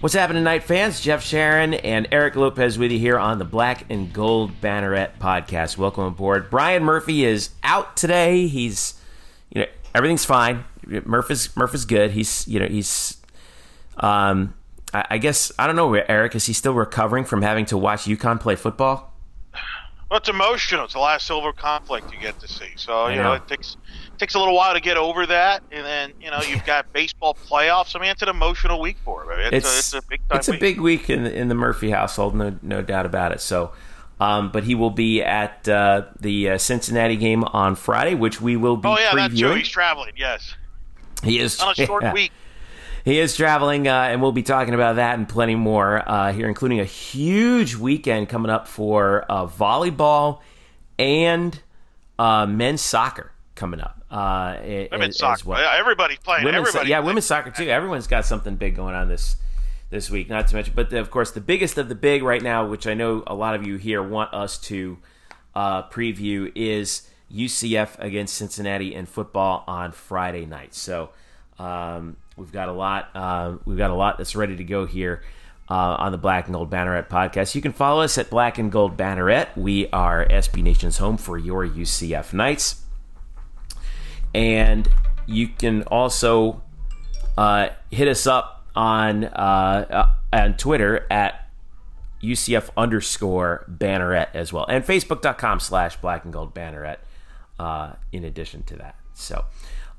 What's happening tonight, fans? Jeff Sharon and Eric Lopez with you here on the Black and Gold Banneret podcast. Welcome aboard. Brian Murphy is out today. He's, you know, everything's fine. Murph is Murph is good. He's, you know, he's, um, I, I guess I don't know. Eric, is he still recovering from having to watch UConn play football? Well, it's emotional. It's the last Civil ConFLiCT you get to see. So you know. know it takes takes a little while to get over that, and then you know you've got baseball playoffs. I mean, it's an emotional week for him. I mean, It's, a, it's a big time. It's a week. big week in the, in the Murphy household, no no doubt about it. So, um, but he will be at uh, the uh, Cincinnati game on Friday, which we will be Oh yeah, that too. previewing. He's traveling. Yes, he is on a short yeah. week. He is traveling, uh, and we'll be talking about that and plenty more uh, here, including a huge weekend coming up for uh, volleyball and uh, men's soccer coming up. Uh, Women's as soccer. well. Yeah, everybody's playing. Women's, Everybody. yeah, playing. women's soccer too. Everyone's got something big going on this this week. Not to mention, but of course, the biggest of the big right now, which I know a lot of you here want us to uh, preview, is UCF against Cincinnati in football on Friday night. So um, we've got a lot. Uh, we've got a lot that's ready to go here. Uh, on the Black and Gold Banneret podcast. You can follow us at Black and Gold Banneret. We are SB Nation's home for your UCF Knights and you can also uh, hit us up on uh, uh, on Twitter at UCF underscore banneret as well, and Facebook.com slash black and gold banneret. Uh, in addition to that, so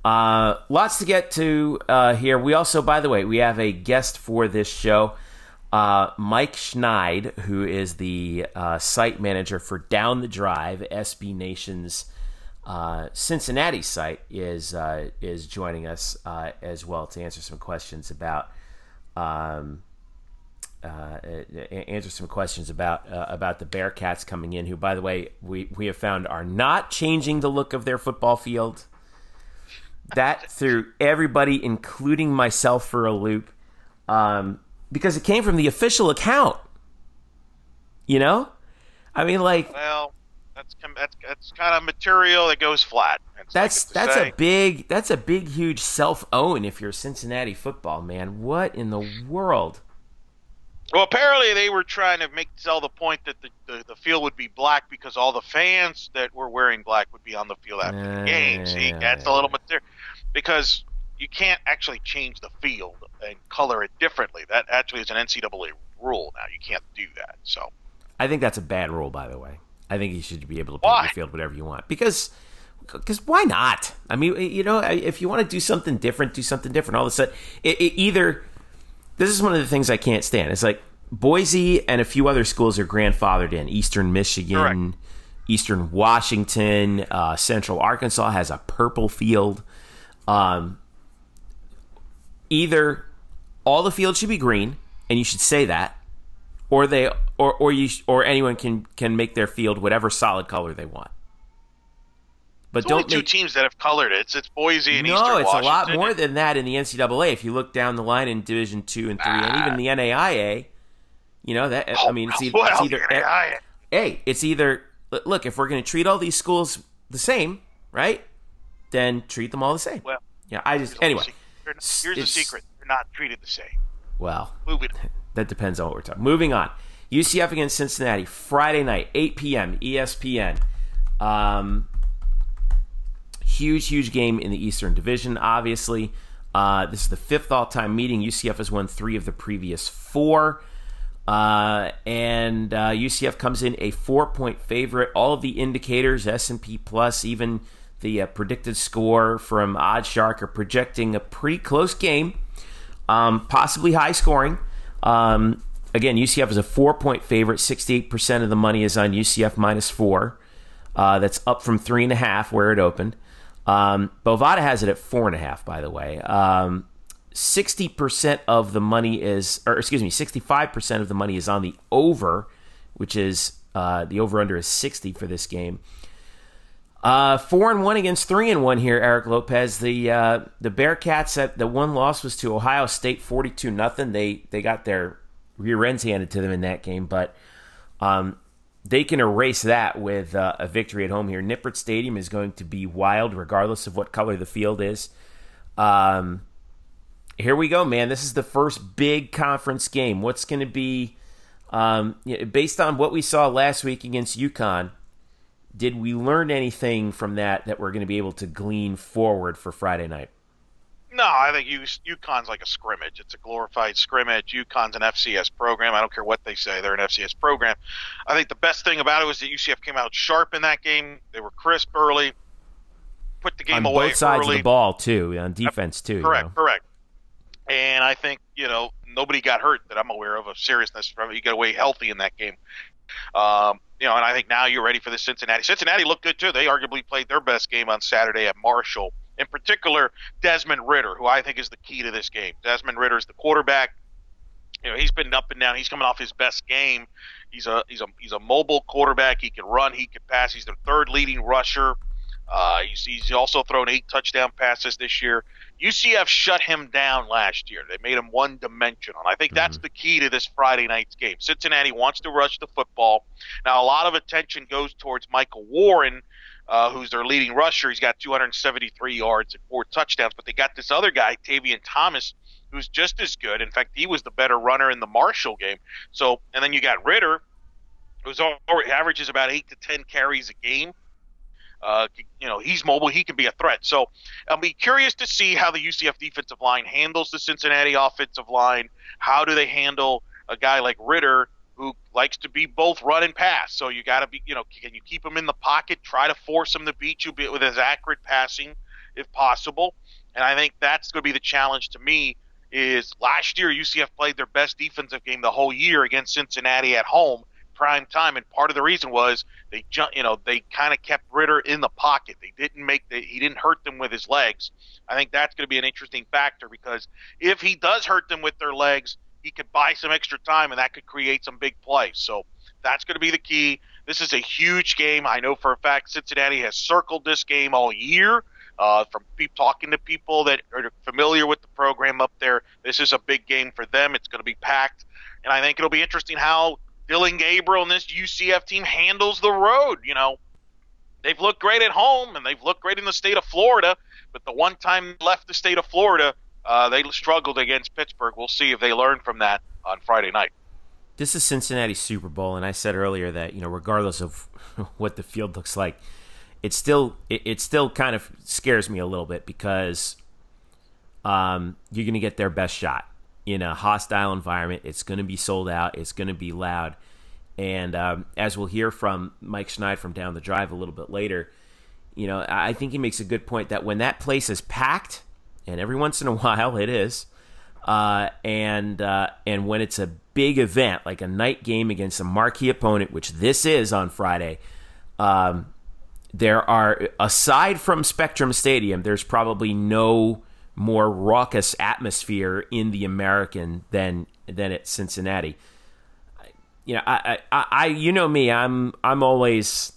uh, lots to get to uh, here. We also, by the way, we have a guest for this show. Uh, Mike Schneid, who is the uh, site manager for Down the Drive, SB Nation's uh, Cincinnati site, is uh, is joining us as well to answer some questions about um, answer some questions about about the Bearcats coming in. Who, by the way, we we have found are not changing the look of their football field. That threw everybody, including myself, for a loop, um, because it came from the official account. You know, I mean, like Well, that's that's that's kind of material that goes flat. It's That's that's say. a big that's a big huge self own if you're a Cincinnati football man. What in the world? Well, apparently they were trying to make sell the point that the, the, the field would be black because all the fans that were wearing black would be on the field after Yeah, the game. See, yeah, that's yeah. a little bit there because you can't actually change the field and color it differently. That actually is an NCAA rule now. You can't do that. So I think that's a bad rule, by the way. I think you should be able to paint Why? your field whatever you want because because why not? I mean, you know, if you want to do something different, do something different. All of a sudden, it, it either this is one of the things I can't stand. It's like Boise and a few other schools are grandfathered in. Eastern Michigan, Eastern Washington, uh, Central Arkansas has a purple field. Um, either all the fields should be green, and you should say that, or they or or you or anyone can can make their field whatever solid color they want. But only don't two make teams that have colored it. It's, it's Boise and no, Eastern it's a lot more than that in the NCAA. If you look down the line in Division two and three, and even the NAIA, you know that I mean it's either, well, it's either yeah, hey, it's either look if we're going to treat all these schools the same, right? Then treat them all the same. Well, yeah, I just anyway. not- Here's the secret: they're not treated the same. Well, Moving. that depends on what we're talking. Moving on. UCF against Cincinnati, Friday night, 8 p.m. ESPN. Um, huge, huge game in the Eastern Division. Obviously, uh, this is the fifth all-time meeting. UCF has won three of the previous four, uh, and uh, UCF comes in a four-point favorite. All of the indicators, S&P plus, even the uh, predicted score from OddsShark are projecting a pretty close game um, possibly high scoring. Um, again, UCF is a four point favorite. 68% of the money is on UCF minus four. Uh, that's up from three and a half where it opened. Um, Bovada has it at four and a half, by the way. Um, 60% of the money is, or excuse me, 65% of the money is on the over, which is uh, the over under is 60 for this game. Uh, four and one against three and one here, Eric Lopez. The uh, the Bearcats at the one loss was to Ohio State, forty two nothing. They they got their rear ends handed to them in that game, but um, they can erase that with uh, a victory at home here. Nippert Stadium is going to be wild, regardless of what color the field is. Um, here we go, man. This is the first big conference game. What's going to be, um, based on what we saw last week against UConn? Did we learn anything from that that we're going to be able to glean forward for Friday night? No, I think UConn's like a scrimmage. It's a glorified scrimmage. UConn's an FCS program. I don't care what they say; they're an FCS program. I think the best thing about it was that UCF came out sharp in that game. They were crisp early, put the game on away both sides early. of the ball too, on defense too. Correct, you know? correct. And I think you know nobody got hurt that I'm aware of of seriousness from it. You got away healthy in that game. Um, you know, and I think now you're ready for the Cincinnati. Cincinnati looked good too. They arguably played their best game on Saturday at Marshall in particular Desmond Ridder, who I think is the key to this game. Desmond Ridder is the quarterback. You know, he's been up and down. He's coming off his best game. He's a he's a he's a mobile quarterback. He can run. He can pass. He's the third leading rusher. Uh, he's, he's also thrown eight touchdown passes this year. UCF shut him down last year. They made him one dimensional. I think that's mm-hmm. the key to this Friday night's game. Cincinnati wants to rush the football. Now, a lot of attention goes towards Michael Warren, uh, who's their leading rusher. He's got 273 yards and four touchdowns. But they got this other guy, Tavion Thomas, who's just as good. In fact, he was the better runner in the Marshall game. So, and then you got Ridder, who's already averages about eight to ten carries a game. Uh, you know, he's mobile. He can be a threat. So I'll be curious to see how the UCF defensive line handles the Cincinnati offensive line. How do they handle a guy like Ridder, who likes to be both run and pass. So you got to be, you know, can you keep him in the pocket? Try to force him to beat you with his accurate passing, if possible. And I think that's going to be the challenge to me. Is last year UCF played their best defensive game the whole year against Cincinnati at home, prime time, and part of the reason was they, you know, they kind of kept Ridder in the pocket. They didn't make the, he didn't hurt them with his legs. I think that's going to be an interesting factor because if he does hurt them with their legs, he could buy some extra time, and that could create some big plays. So that's going to be the key. This is a huge game. I know for a fact Cincinnati has circled this game all year. Uh, from people, talking to people that are familiar with the program up there, this is a big game for them. It's going to be packed, and I think it'll be interesting how Dillon Gabriel and this UCF team handles the road. You know, they've looked great at home and they've looked great in the state of Florida, but the one time left the state of Florida, uh, they struggled against Pittsburgh. We'll see if they learn from that on Friday night. This is Cincinnati Super Bowl, and I said earlier that you know, regardless of what the field looks like, it still it, it still kind of scares me a little bit because um, you're going to get their best shot in a hostile environment. It's going to be sold out. It's going to be loud, and um, as we'll hear from Mike Schneid from down the drive a little bit later, you know, I think he makes a good point that when that place is packed and every once in a while it is. Uh, and uh, and when it's a big event like a night game against a marquee opponent, which this is on Friday, um, there are aside from Spectrum Stadium, there's probably no more raucous atmosphere in the American than than at Cincinnati. You know, I, I, I you know me, I'm I'm always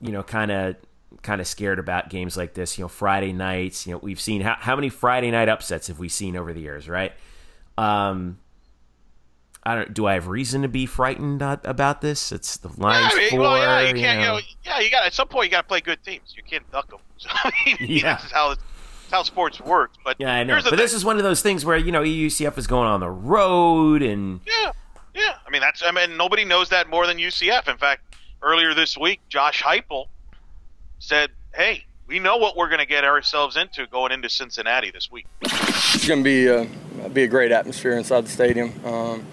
you know kind of kind of scared about games like this. You know, Friday nights. You know, we've seen how how many Friday night upsets have we seen over the years, right? Um, I don't. Do I have reason to be frightened about this? It's the Lions yeah, I mean, four. Well, yeah, you can't. Know. You know, yeah, you got at some point you got to play good teams. You can't duck them. So, I mean, yeah, that's how how sports works. But yeah, I know. But thing. this is one of those things where you know UCF is going on the road and yeah, yeah. I mean that's. I mean nobody knows that more than UCF. In fact, earlier this week, Josh Heupel said hey, we know what we're going to get ourselves into going into Cincinnati this week. It's going to be a, be a great atmosphere inside the stadium. Um,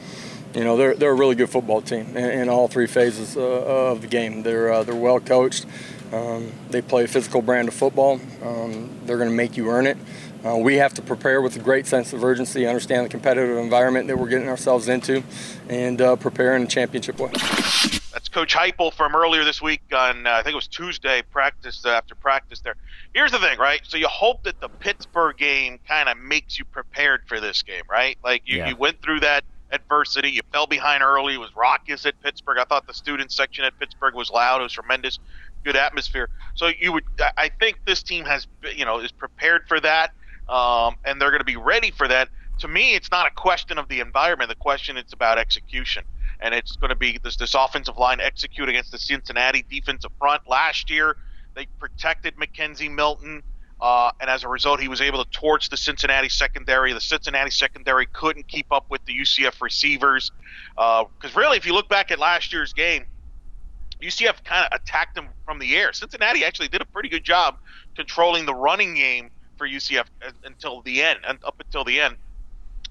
you know, they're, they're a really good football team in, in all three phases uh, of the game. They're, uh, they're well coached. Um, they play a physical brand of football. Um, they're going to make you earn it. Uh, we have to prepare with a great sense of urgency, understand the competitive environment that we're getting ourselves into, and uh, prepare in a championship way. That's Coach Heupel from earlier this week on uh, I think it was Tuesday practice uh, after practice there. Here's the thing, right? So you hope that the Pittsburgh game kind of makes you prepared for this game, right? Like you, Yeah. you went through that adversity. You fell behind early. It was raucous at Pittsburgh. I thought the student section at Pittsburgh was loud. It was tremendous, good atmosphere. So you would, I- I think this team has, you know, is prepared for that, um, and they're going to be ready for that. To me, it's not a question of the environment. The question it's about execution, and it's going to be this this offensive line execute against the Cincinnati defensive front. Last year, they protected McKenzie Milton. Uh, and as a result, he was able to torch the Cincinnati secondary. The Cincinnati secondary couldn't keep up with the UCF receivers. Because uh, really, if you look back at last year's game, UCF kind of attacked them from the air. Cincinnati actually did a pretty good job controlling the running game for UCF until the end, up until the end.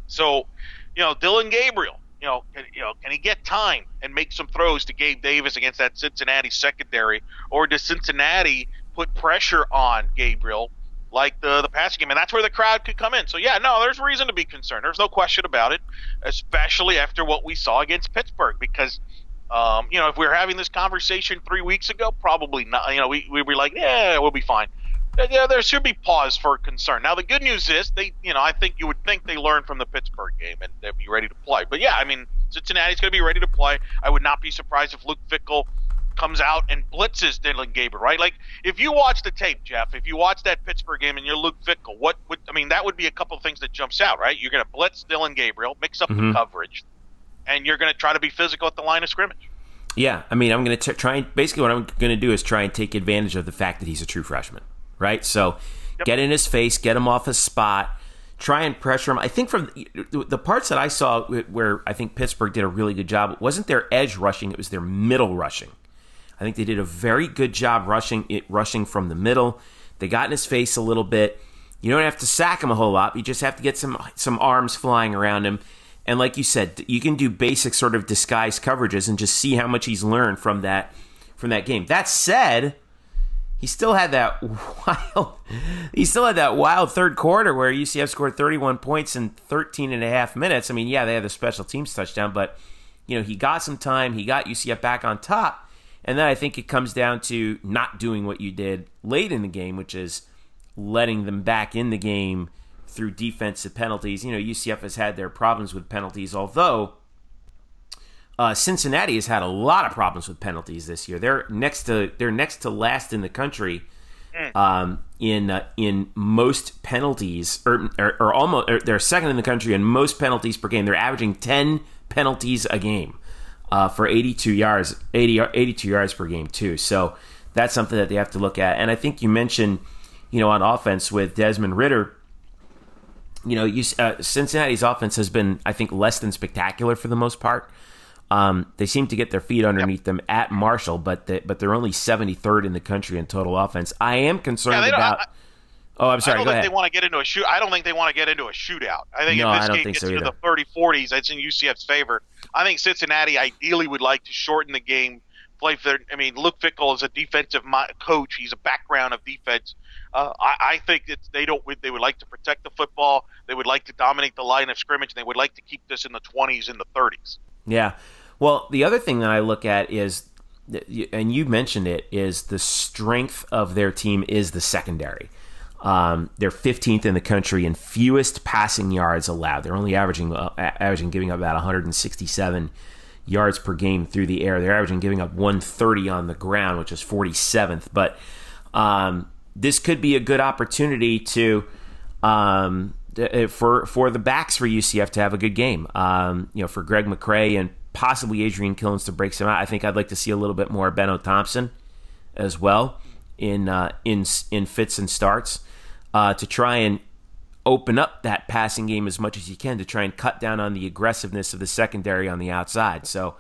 So, you know, Dillon Gabriel, you know, can, you know, can he get time and make some throws to Gabe Davis against that Cincinnati secondary, or does Cincinnati put pressure on Gabriel like the the passing game, and that's where the crowd could come in. So yeah, no, there's reason to be concerned. There's no question about it, especially after what we saw against Pittsburgh. Because um, you know, if we were having this conversation three weeks ago, probably not. You know, we we were like, yeah, we'll be fine. Yeah, there should be pause for concern. Now the good news is they, you know, I think you would think they learned from the Pittsburgh game and they'd be ready to play. But yeah, I mean, Cincinnati's going to be ready to play. I would not be surprised if Luke Fickell comes out and blitzes Dillon Gabriel, right? Like if you watch the tape, Jeff, if you watch that Pittsburgh game and you're Luke Fickell, what would I mean? That would be a couple of things that jumps out, right? You're going to blitz Dillon Gabriel, mix up mm-hmm. the coverage, and you're going to try to be physical at the line of scrimmage. Yeah, I mean, I'm going to try and basically what I'm going to do is try and take advantage of the fact that he's a true freshman, right? So yep. get in his face, get him off his spot try and pressure him. I think from the parts that I saw where I think Pittsburgh did a really good job, it wasn't their edge rushing, it was their middle rushing. I think they did a very good job rushing it, rushing from the middle. They got in his face a little bit. You don't have to sack him a whole lot. You just have to get some some arms flying around him. And like you said, you can do basic sort of disguise coverages and just see how much he's learned from that from that game. That said, he still had that wild he still had that wild third quarter where UCF scored 31 points in 13 and a half minutes. I mean, yeah, they had the special teams touchdown, but you know, he got some time, he got UCF back on top. And then I think it comes down to not doing what you did late in the game, which is letting them back in the game through defensive penalties. You know, UCF has had their problems with penalties, although uh, Cincinnati has had a lot of problems with penalties this year. They're next to they're next to last in the country hmm. um, in uh, in most penalties, or, or, or almost or they're second in the country in most penalties per game. They're averaging ten penalties a game uh, for 82 yards, 80, 82 yards per game too. So that's something that they have to look at. And I think you mentioned, you know, on offense with Desmond Ridder. You know, you, uh, Cincinnati's offense has been, I think, less than spectacular for the most part. Um, they seem to get their feet underneath yep. them at Marshall, but they, but they're only 73rd in the country in total offense. I am concerned yeah, about. I, oh, I'm sorry. I don't think ahead. they want to get into a shoot. I don't think they want to get into a shootout. I think no, if this game gets so into the 30 40s, it's in UCF's favor. I think Cincinnati ideally would like to shorten the game. Play for. I mean, Luke Fickell is a defensive coach. He's a background of defense. Uh, I, I, think that they don't. They would like to protect the football. They would like to dominate the line of scrimmage. And they would like to keep this in the 20s and the 30s. Yeah. Well, the other thing that I look at is, and you mentioned it, is the strength of their team is the secondary. Um, they're 15th in the country in fewest passing yards allowed. They're only averaging uh, averaging giving up about 167 yards per game through the air. They're averaging giving up 130 on the ground, which is 47th. But um, this could be a good opportunity to um, uh, for for the backs for UCF to have a good game. Um, you know, for Greg McCrae and possibly Adrian Killins to break some out. I think I'd like to see a little bit more Beno Thompson as well in uh, in in fits and starts uh, to try and open up that passing game as much as you can to try and cut down on the aggressiveness of the secondary on the outside. So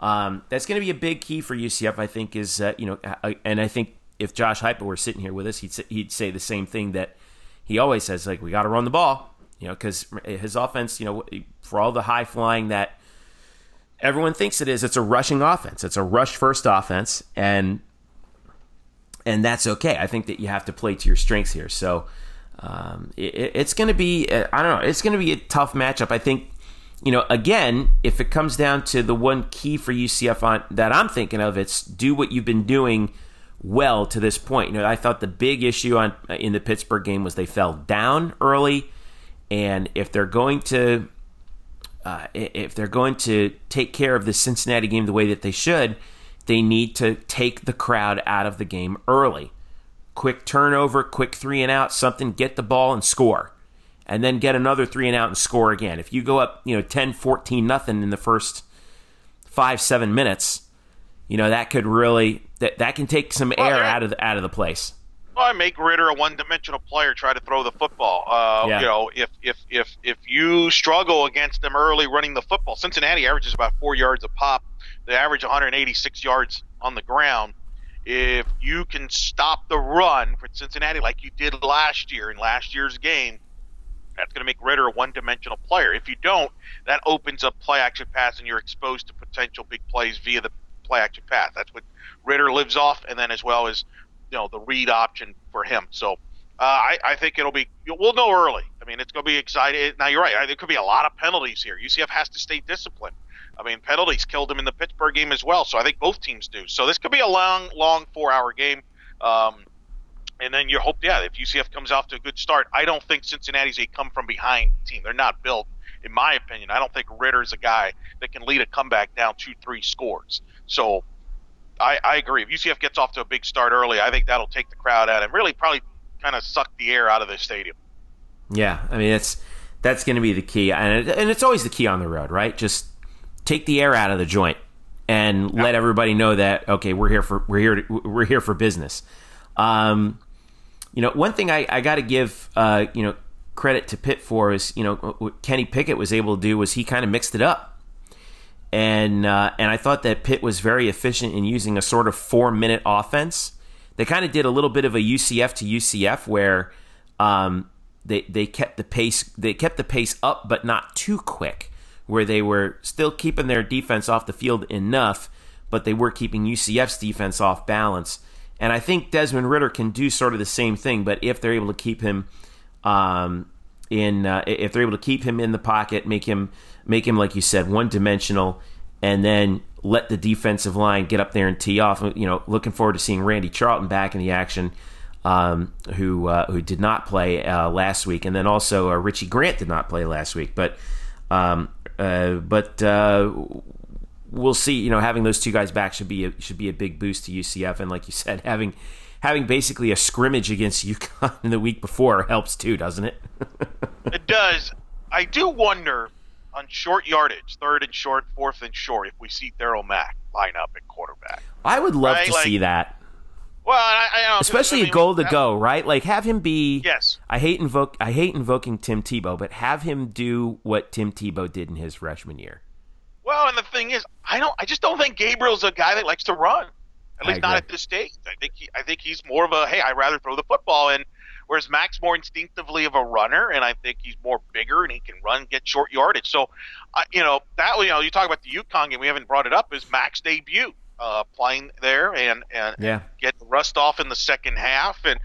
um, that's going to be a big key for UCF. I think is uh, you know, and I think if Josh Heupel were sitting here with us, he'd say, he'd say the same thing that he always says, like we got to run the ball. You know, because his offense, you know, for all the high flying that everyone thinks it is, it's a rushing offense. It's a rush first offense, and and that's okay. I think that you have to play to your strengths here. So um, it, it's going to be, I don't know, it's going to be a tough matchup. I think, you know, again, if it comes down to the one key for UCF on that I'm thinking of, it's do what you've been doing well to this point. You know, I thought the big issue on in the Pittsburgh game was they fell down early, and if they're going to uh, if they're going to take care of the Cincinnati game the way that they should, they need to take the crowd out of the game early. Quick turnover, quick three and out, something, get the ball and score. And then get another three and out and score again. If you go up, you know, 10, 14, nothing in the first five, seven minutes, you know, that could really that that can take some air out of the out of the place. Well, I make Ridder a one-dimensional player. Try to throw the football. Uh, Yeah. You know, if if if if you struggle against them early running the football, Cincinnati averages about four yards a pop. They average 186 yards on the ground. If you can stop the run for Cincinnati like you did last year in last year's game, that's going to make Ridder a one-dimensional player. If you don't, that opens up play-action pass, and you're exposed to potential big plays via the play-action pass. That's what Ridder lives off, and then as well as you know the read option for him. So uh, I, I think it'll be we'll know early. I mean, it's going to be exciting. Now you're right. There could be a lot of penalties here. UCF has to stay disciplined. I mean, penalties killed him in the Pittsburgh game as well. So I think both teams do. So this could be a long, long four-hour game. Um, and then you hope, yeah, if UCF comes off to a good start, I don't think Cincinnati's a come from behind team. They're not built, in my opinion. I don't think Ridder's a guy that can lead a comeback down two, three scores. So I, I agree. If UCF gets off to a big start early, I think that'll take the crowd out and really probably kind of suck the air out of the stadium. Yeah, I mean it's that's going to be the key, and it, and it's always the key on the road, right? Just take the air out of the joint and let everybody know that okay, we're here for we're here to, we're here for business. Um, you know, one thing I, I got to give uh, you know credit to Pitt for is you know what Kenny Pickett was able to do was he kind of mixed it up, and uh, and I thought that Pitt was very efficient in using a sort of four minute offense. They kind of did a little bit of a UCF to UCF where um, they they kept the pace they kept the pace up but not too quick, where they were still keeping their defense off the field enough, but they were keeping UCF's defense off balance. And I think Desmond Ridder can do sort of the same thing, but if they're able to keep him um, in, uh, if they're able to keep him in the pocket, make him make him like you said one dimensional, and then let the defensive line get up there and tee off. You know, looking forward to seeing Randy Charlton back in the action, um, who uh, who did not play uh, last week, and then also uh, Richie Grant did not play last week, but um, uh, but uh, we'll see. You know, having those two guys back should be a, should be a big boost to UCF, and like you said, having having basically a scrimmage against UConn the week before helps too, doesn't it? It does. I do wonder on short yardage, third and short, fourth and short, if we see Darriel Mack line up at quarterback. I would love Right, to like- see that, Well, I, I especially I mean, a goal to go, right? Like have him be. Yes. I hate invoke. I hate invoking Tim Tebow, but have him do what Tim Tebow did in his freshman year. Well, and the thing is, I don't. I just don't think Gabriel's a guy that likes to run. At least not at this stage. I think he, I think he's more of a hey, I'd rather throw the football. And whereas Mack's more instinctively of a runner, and I think he's more bigger and he can run, get short yardage. So, I you know that you know you talk about the UConn game. We haven't brought it up. Is Mack's debut uh, playing there and and Yeah. get rust off in the second half. And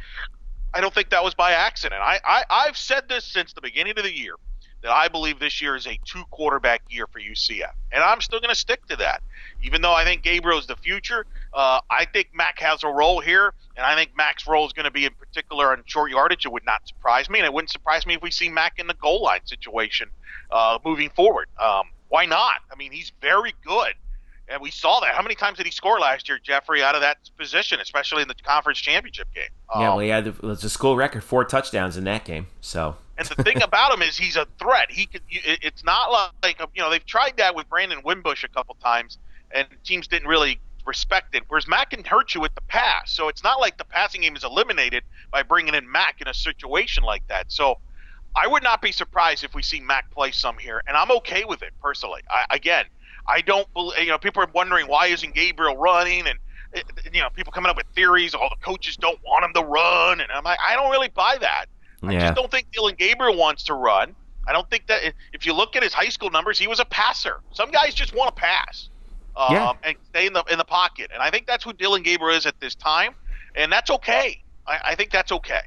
I don't think that was by accident. I, I I've said this since the beginning of the year that I believe this year is a two quarterback year for UCF, and I'm still going to stick to that. Even though I think Gabriel's the future, uh, I think Mack has a role here, and I think Mack's role is going to be in particular on short yardage. It would not surprise me, and it wouldn't surprise me if we see Mack in the goal line situation uh, moving forward. Um, why not? I mean, he's very good. And we saw that. How many times did he score last year, Jeffrey, out of that position, especially in the conference championship game? Yeah, Um, well, he had the, it was a school record four touchdowns in that game. So And the thing about him is he's a threat. He could. It's not like you know they've tried that with Brandon Wimbush a couple times, and teams didn't really respect it. Whereas Mack can hurt you with the pass, so it's not like the passing game is eliminated by bringing in Mack in a situation like that. So I would not be surprised if we see Mack play some here, and I'm okay with it personally. I, again, I don't believe. You know, people are wondering why isn't Gabriel running and. eh, You know, people coming up with theories. All the coaches don't want him to run, and I'm like, I don't really buy that. I just don't think Dillon Gabriel wants to run. I don't think that if you look at his high school numbers, he was a passer. Some guys just want to pass um, Yeah. and stay in the in the pocket, and I think that's who Dillon Gabriel is at this time, and that's okay. I, I think that's okay.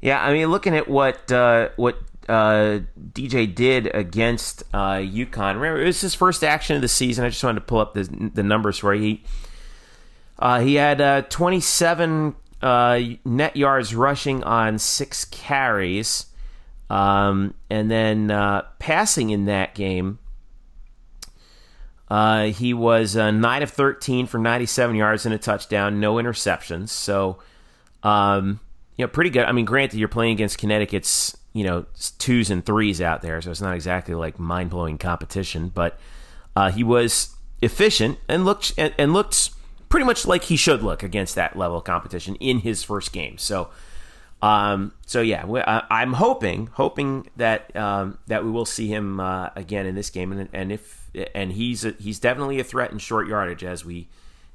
Yeah, I mean, looking at what uh, what uh, DJ did against uh, UConn. Remember, it was his first action of the season. I just wanted to pull up the the numbers you. He uh, he had uh, 27 uh, net yards rushing on six carries, um, and then uh, passing in that game. Uh, he was uh, nine of 13 for 97 yards and a touchdown, no interceptions. So, um, you know, pretty good. I mean, granted, you're playing against Connecticut's, you know, twos and threes out there, so it's not exactly like mind blowing competition. But uh, he was efficient and looked and, and looked pretty much like he should look against that level of competition in his first game. So, um, so yeah, I, am hoping, hoping that um, that we will see him uh, again in this game, and, and if and he's a, he's definitely a threat in short yardage as we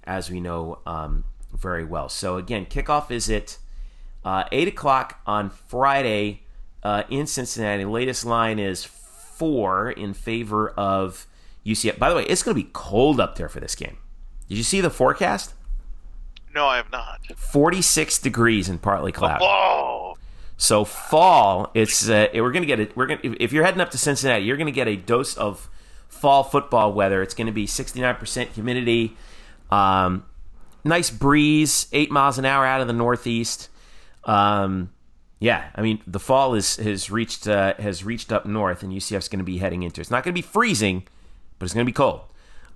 as we know um, very well. So again, kickoff is at uh, eight o'clock on Friday uh, in Cincinnati. Latest line is four in favor of UCF. By the way, it's going to be cold up there for this game. Did you see the forecast? No, I have not. 46 degrees and partly cloudy. Oh. So fall, it's uh, we're gonna get it. We're gonna if you're heading up to Cincinnati, you're gonna get a dose of fall football weather. It's gonna be 69% humidity, um, nice breeze, eight miles an hour out of the northeast. Um, yeah, I mean the fall is has reached uh, has reached up north, and UCF's going to be heading into. It's not going to be freezing, but it's going to be cold.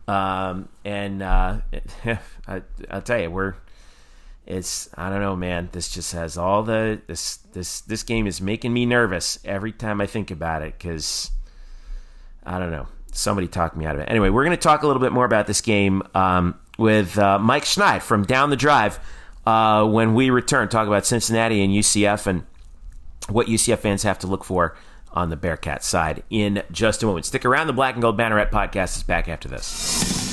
Um, and uh, I, will tell you, we're it's I don't know, man. This just has all the this this this game is making me nervous every time I think about it because I don't know. Somebody talked me out of it. Anyway, we're going to talk a little bit more about this game um, with uh, Mike Schneid from Down the Drive uh, when we return. Talk about Cincinnati and UCF and what UCF fans have to look for on the Bearcat side in just a moment. Stick around. The Black and Gold Banneret podcast is back after this.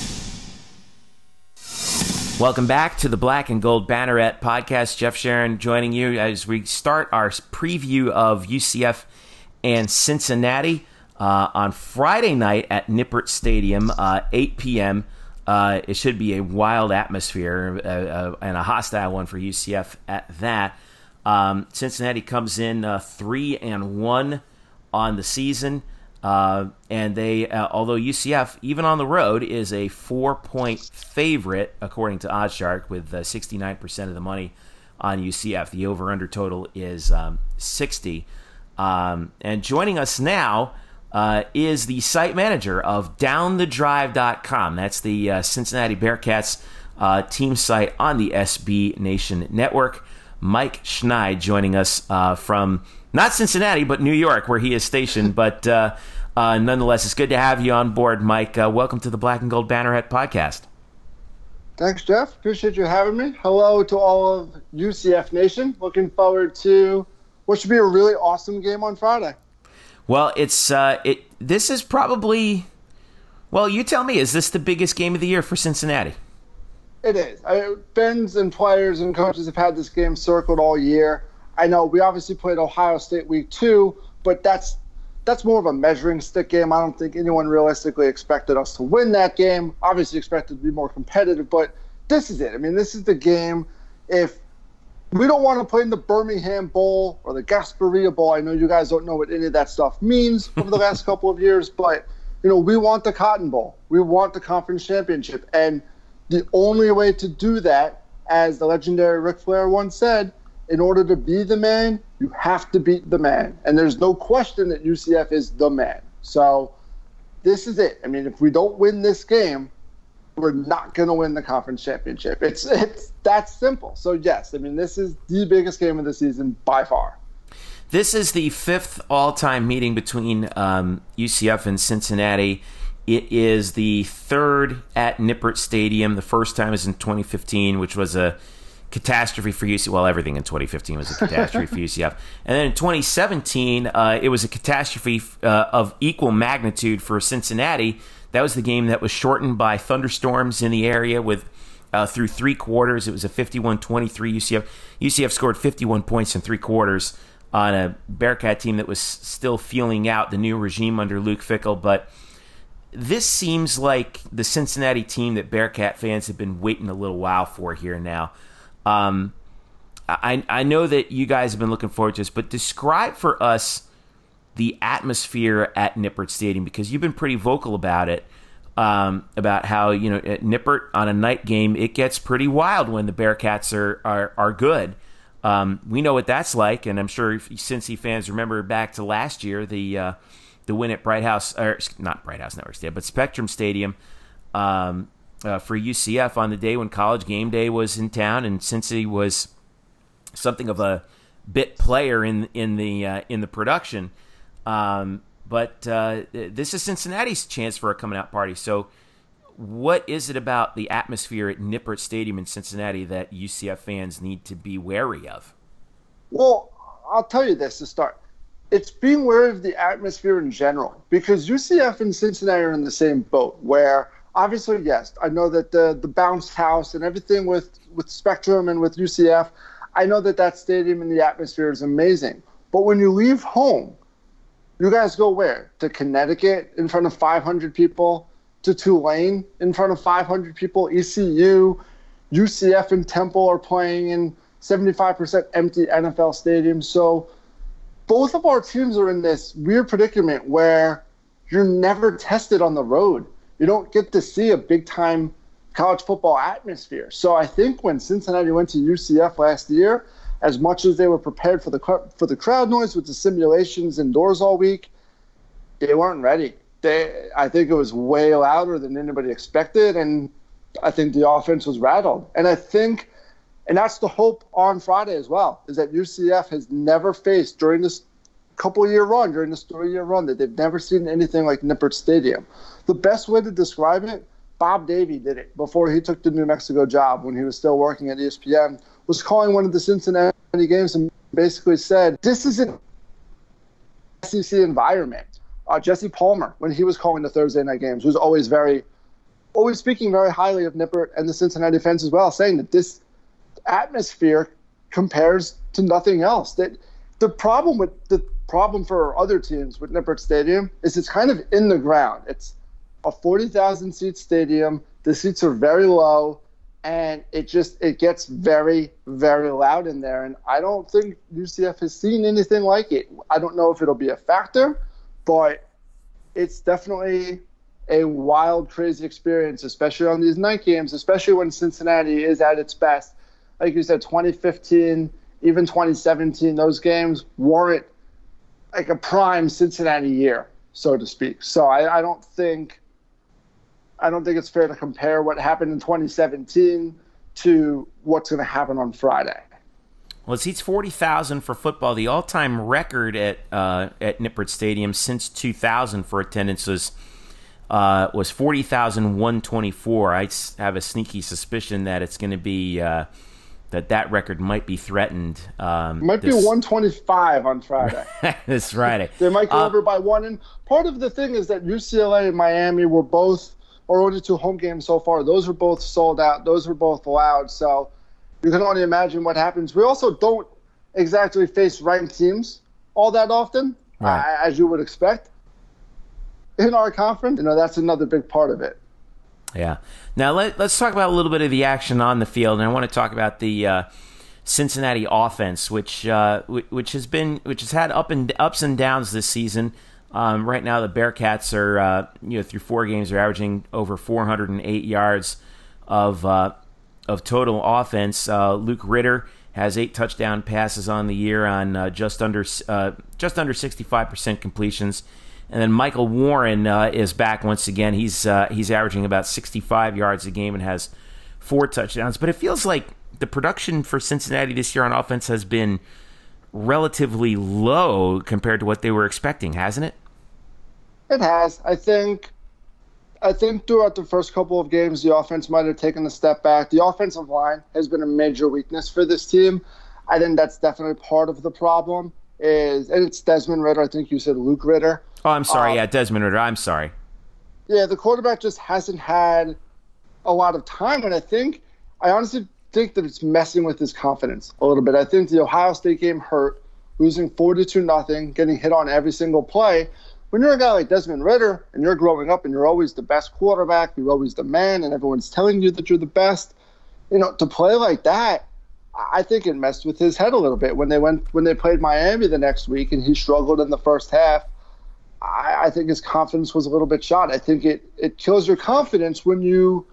Welcome back to the Black and Gold Banneret podcast. Jeff Sharon joining you as we start our preview of UCF and Cincinnati uh, on Friday night at Nippert Stadium, uh, 8 p.m. Uh, it should be a wild atmosphere uh, uh, and a hostile one for UCF at that. Um, Cincinnati comes in uh, three and one on the season. And they, although UCF, even on the road, is a four point favorite according to OddsShark with uh, 69% of the money on UCF. The over under total is um, 60. Um, and joining us now uh, is the site manager of downthedrive.com. That's the uh, Cincinnati Bearcats uh, team site on the SB Nation network. Mike Schneid joining us from not Cincinnati, but New York, where he is stationed. But uh, uh, nonetheless, it's good to have you on board, Mike. Uh, welcome to the Black and Gold Banneret podcast. Thanks, Jeff. Appreciate you having me. Hello to all of UCF Nation. Looking forward to what should be a really awesome game on Friday. Well, it's uh, it. This is probably. Well, you tell me. Is this the biggest game of the year for Cincinnati? It is. I, fans and players and coaches have had this game circled all year. I know we obviously played Ohio State week two, but that's that's more of a measuring stick game. I don't think anyone realistically expected us to win that game. Obviously, expected to be more competitive, but this is it. I mean, this is the game. If we don't want to play in the Birmingham Bowl or the Gasparilla Bowl, I know you guys don't know what any of that stuff means over the last couple of years, but you know, we want the Cotton Bowl. We want the conference championship, and the only way to do that, as the legendary Ric Flair once said, in order to be the man, you have to beat the man. And there's no question that UCF is the man. So this is it. I mean, if we don't win this game, we're not going to win the conference championship. It's it's that simple. So yes, I mean, this is the biggest game of the season by far. This is the fifth all-time meeting between um, UCF and Cincinnati. It is the third at Nippert Stadium. The first time was in 2015, which was a catastrophe for UCF. Well, everything in 2015 was a catastrophe for UCF. And then in 2017, uh, it was a catastrophe uh, of equal magnitude for Cincinnati. That was the game that was shortened by thunderstorms in the area with uh, through three quarters. It was a 51-23 UCF. UCF scored 51 points in three quarters on a Bearcat team that was still feeling out the new regime under Luke Fickell. but this seems like the Cincinnati team that Bearcat fans have been waiting a little while for here now. Um, I I know that you guys have been looking forward to this, but describe for us the atmosphere at Nippert Stadium because you've been pretty vocal about it. Um, about how you know at Nippert on a night game it gets pretty wild when the Bearcats are are, are good. Um, we know what that's like, and I'm sure Cincy fans remember back to last year the uh, the win at Bright House or not Bright House Network Stadium, but Spectrum Stadium. Um, uh, for UCF on the day when College Game Day was in town, and Cincy was something of a bit player in in the uh, in the production. Um, but uh, this is Cincinnati's chance for a coming out party. So, what is it about the atmosphere at Nippert Stadium in Cincinnati that UCF fans need to be wary of? Well, I'll tell you this to start. It's being wary of the atmosphere in general because UCF and Cincinnati are in the same boat. Where obviously, yes, I know that the the bounce house and everything with with Spectrum and with UCF, I know that that stadium and the atmosphere is amazing. But when you leave home, you guys go where? To Connecticut in front of 500 people, to Tulane in front of 500 people, ECU, UCF, and Temple are playing in 75% empty NFL stadiums. So both of our teams are in this weird predicament where you're never tested on the road. You don't get to see a big time college football atmosphere. So I think when Cincinnati went to UCF last year, as much as they were prepared for the for the crowd noise with the simulations indoors all week, they weren't ready. They, I think it was way louder than anybody expected, and I think the offense was rattled. And I think and that's the hope on Friday as well, is that UCF has never faced during this couple year run, during this three year run, that they've never seen anything like Nippert Stadium. The best way to describe it, Bob Davie did it before he took the New Mexico job when he was still working at ESPN, was calling one of the Cincinnati games and basically said, This is an SEC environment. Uh, Jesse Palmer, when he was calling the Thursday night games, was always very, always speaking very highly of Nippert and the Cincinnati fans as well, saying that this atmosphere compares to nothing else. That the problem with the problem for other teams with Nippert Stadium is it's kind of in the ground. It's a 40,000 seat stadium. The seats are very low and it just it gets very very loud in there and I don't think UCF has seen anything like it. I don't know if it'll be a factor, but it's definitely a wild crazy experience especially on these night games, especially when Cincinnati is at its best like you said, 2015, even 2017, those games weren't like a prime Cincinnati year, so to speak. So I, I don't think I don't think it's fair to compare what happened in 2017 to what's going to happen on Friday. Well, it seats 40,000 for football. The all-time record at uh, at Nippert Stadium since 2000 for attendance was uh, was 40,124. I have a sneaky suspicion that it's going to be uh, that that record might be threatened. Um, might this... be 125 on Friday. this Friday. they might go uh, over by one. And part of the thing is that UCLA and Miami were both, or only two home games so far. Those were both sold out. Those were both allowed. So you can only imagine what happens. We also don't exactly face ranked teams all that often, right. uh, as you would expect in our conference. You know, that's another big part of it. Yeah. Now let, us talk about a little bit of the action on the field, and I want to talk about the uh, Cincinnati offense, which uh, which has been which has had up and ups and downs this season. Um, right now, the Bearcats are uh, you know through four games they're averaging over 408 yards of uh, of total offense. Uh, Luke Ridder has eight touchdown passes on the year on uh, just under just under 65 percent completions. And then Michael Warren uh, is back once again. He's uh, he's averaging about 65 yards a game and has four touchdowns. But it feels like the production for Cincinnati this year on offense has been relatively low compared to what they were expecting, hasn't it? It has. I think. I think throughout the first couple of games, the offense might have taken a step back. The offensive line has been a major weakness for this team. I think that's definitely part of the problem. Is and it's Desmond Ridder. I think you said Luke Ridder. Oh, I'm sorry. Um, yeah, Desmond Ridder. I'm sorry. Yeah, the quarterback just hasn't had a lot of time, and I think I honestly think that it's messing with his confidence a little bit. I think the Ohio State game hurt, losing 42 nothing, getting hit on every single play. When you're a guy like Desmond Ridder and you're growing up and you're always the best quarterback, you're always the man, and everyone's telling you that you're the best, you know, to play like that, I think it messed with his head a little bit when they went when they played Miami the next week and he struggled in the first half. I, I think his confidence was a little bit shot. I think it, it kills your confidence when you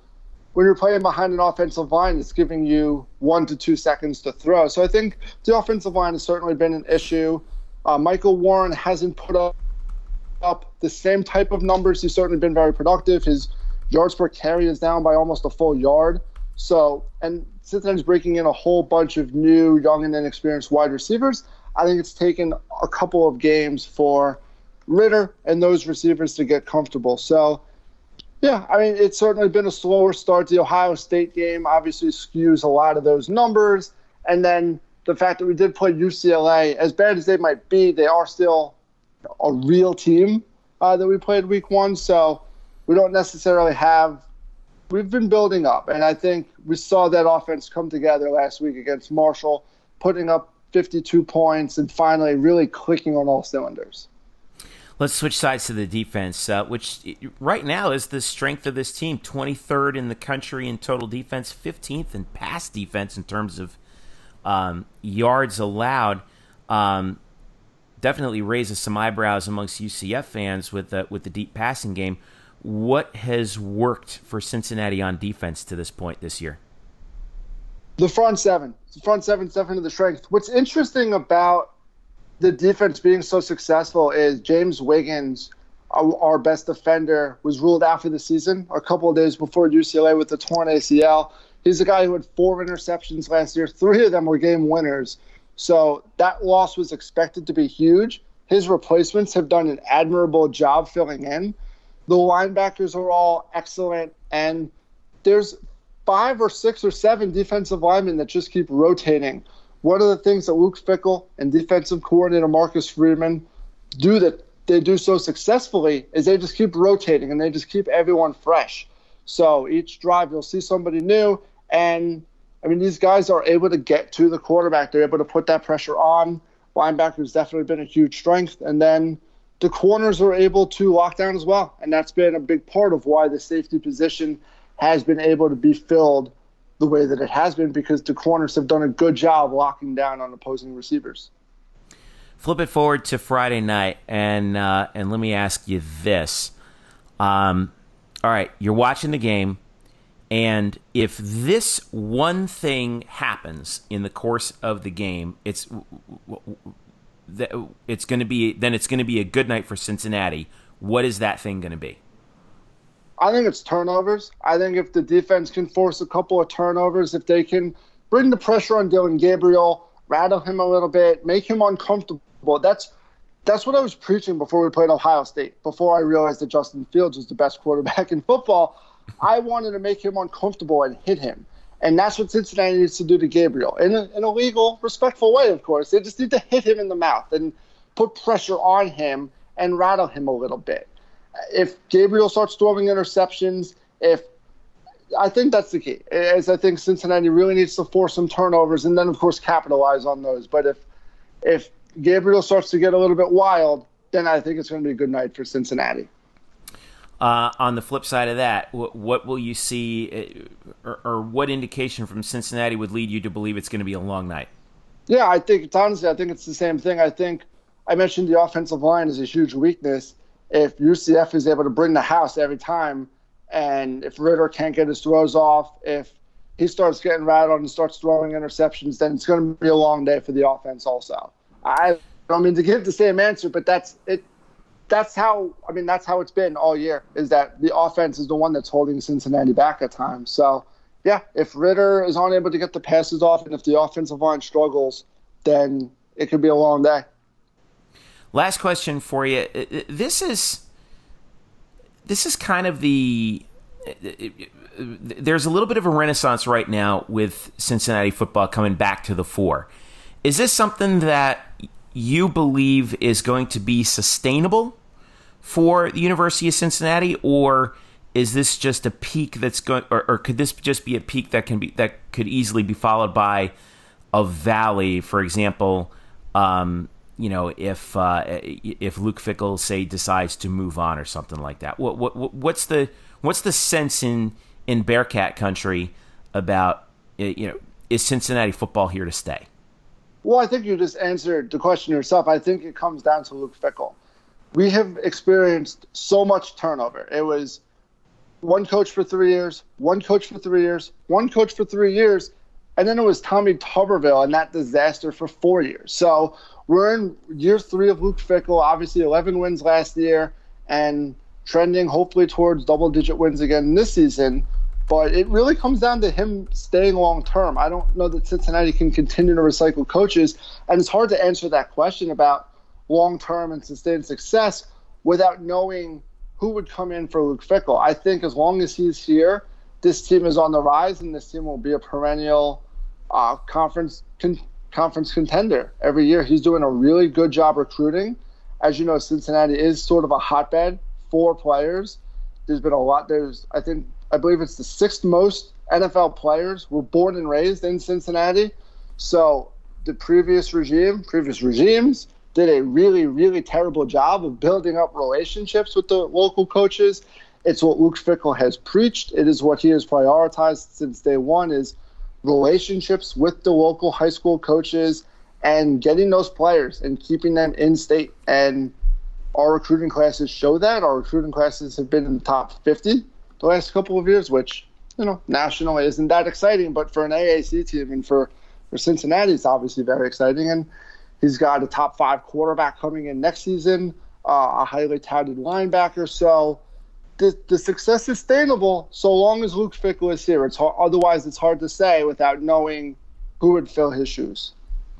when you're playing behind an offensive line it's giving you one to two seconds to throw. So I think the offensive line has certainly been an issue. Uh, Michael Warren hasn't put up up the same type of numbers. He's certainly been very productive. His yards per carry is down by almost a full yard. So, and Cincinnati's breaking in a whole bunch of new, young, and inexperienced wide receivers. I think it's taken a couple of games for Ridder and those receivers to get comfortable. So Yeah, I mean, it's certainly been a slower start. The Ohio State game obviously skews a lot of those numbers. And then the fact that we did play UCLA, as bad as they might be, they are still a real team uh, that we played week one. So we don't necessarily have. We've been building up, and I think we saw that offense come together last week against Marshall, putting up 52 points and finally really clicking on all cylinders. Let's switch sides to the defense, uh, which right now is the strength of this team. 23rd in the country in total defense, 15th in pass defense in terms of um, yards allowed. Um, definitely raises some eyebrows amongst UCF fans with the, with the deep passing game. What has worked for Cincinnati on defense to this point this year? The front seven. The front seven is definitely the strength. What's interesting about the defense being so successful is James Wiggins, our best defender, was ruled out for the season a couple of days before UCLA with the torn ACL. He's a guy who had four interceptions last year. Three of them were game winners. So that loss was expected to be huge. His replacements have done an admirable job filling in. The linebackers are all excellent, and there's five or six or seven defensive linemen that just keep rotating one of the things that Luke Fickell and defensive coordinator Marcus Freeman do that they do so successfully is they just keep rotating and they just keep everyone fresh. So each drive you'll see somebody new, and I mean these guys are able to get to the quarterback. They're able to put that pressure on. Linebackers definitely been a huge strength, and then the corners are able to lock down as well, and that's been a big part of why the safety position has been able to be filled the way that it has been because the corners have done a good job locking down on opposing receivers. Flip it forward to Friday night, and uh, and let me ask you this: um, All right, you're watching the game, and if this one thing happens in the course of the game, it's it's going to be then it's going to be a good night for Cincinnati. What is that thing going to be? I think it's turnovers. I think if the defense can force a couple of turnovers, if they can bring the pressure on Dillon Gabriel, rattle him a little bit, make him uncomfortable. That's that's what I was preaching before we played Ohio State. Before I realized that Justin Fields was the best quarterback in football, I wanted to make him uncomfortable and hit him. And that's what Cincinnati needs to do to Gabriel in a, in a legal, respectful way, of course. They just need to hit him in the mouth and put pressure on him and rattle him a little bit if Gabriel starts throwing interceptions, if I think that's the key. Is I think Cincinnati really needs to force some turnovers and then of course capitalize on those. But if if Gabriel starts to get a little bit wild, then I think it's going to be a good night for Cincinnati. Uh, on the flip side of that, what, what will you see, uh, or, or, what indication from Cincinnati would lead you to believe it's going to be a long night? Yeah, I think it's honestly, I think it's the same thing. I think I mentioned the offensive line is a huge weakness if UCF is able to bring the house every time, and if Ridder can't get his throws off, if he starts getting rattled and starts throwing interceptions, then it's going to be a long day for the offense. Also, I don't mean to give the same answer, but that's it. That's how I mean. That's how it's been all year. Is that the offense is the one that's holding Cincinnati back at times. So, yeah, if Ridder is unable to get the passes off, and if the offensive line struggles, then it could be a long day. Last question for you. Uh, uh, this is this is kind of the uh, there's a little bit of a renaissance right now with Cincinnati football coming back to the fore. Is this something that you believe is going to be sustainable for the University of Cincinnati, or is this just a peak that's going, or, or could this just be a peak that can be that could easily be followed by a valley? For example, um, you know, if uh, if Luke Fickell say decides to move on or something like that. What, what what's the what's the sense in in Bearcat country about you know is Cincinnati football here to stay? Well, I think you just answered the question yourself. I think it comes down to Luke Fickell. We have experienced so much turnover. It was one coach for three years, one coach for three years, one coach for three years, and then it was Tommy Tuberville and that disaster for four years. So we're in year three of Luke Fickell. Obviously, 11 wins last year and trending hopefully towards double digit wins again this season. But it really comes down to him staying long term. I don't know that Cincinnati can continue to recycle coaches. And it's hard to answer that question about long term and sustained success without knowing who would come in for Luke Fickell. I think as long as he's here, this team is on the rise, and this team will be a perennial uh, conference con- conference contender every year. He's doing a really good job recruiting. As you know, Cincinnati is sort of a hotbed for players. There's been a lot. There's, I think, I believe it's the sixth most NFL players were born and raised in Cincinnati. So the previous regime, previous regimes, did a really, really terrible job of building up relationships with the local coaches. It's what Luke Fickell has preached. It is what he has prioritized since day one is relationships with the local high school coaches and getting those players and keeping them in state. And our recruiting classes show that. Our recruiting classes have been in the top 50 the last couple of years, which, you know, nationally isn't that exciting, but for an AAC team and for, for Cincinnati, it's obviously very exciting. And he's got a top five quarterback coming in next season, uh, a highly touted linebacker. So, the, the success is sustainable so long as Luke Fickell is here. It's hard, otherwise it's hard to say without knowing who would fill his shoes.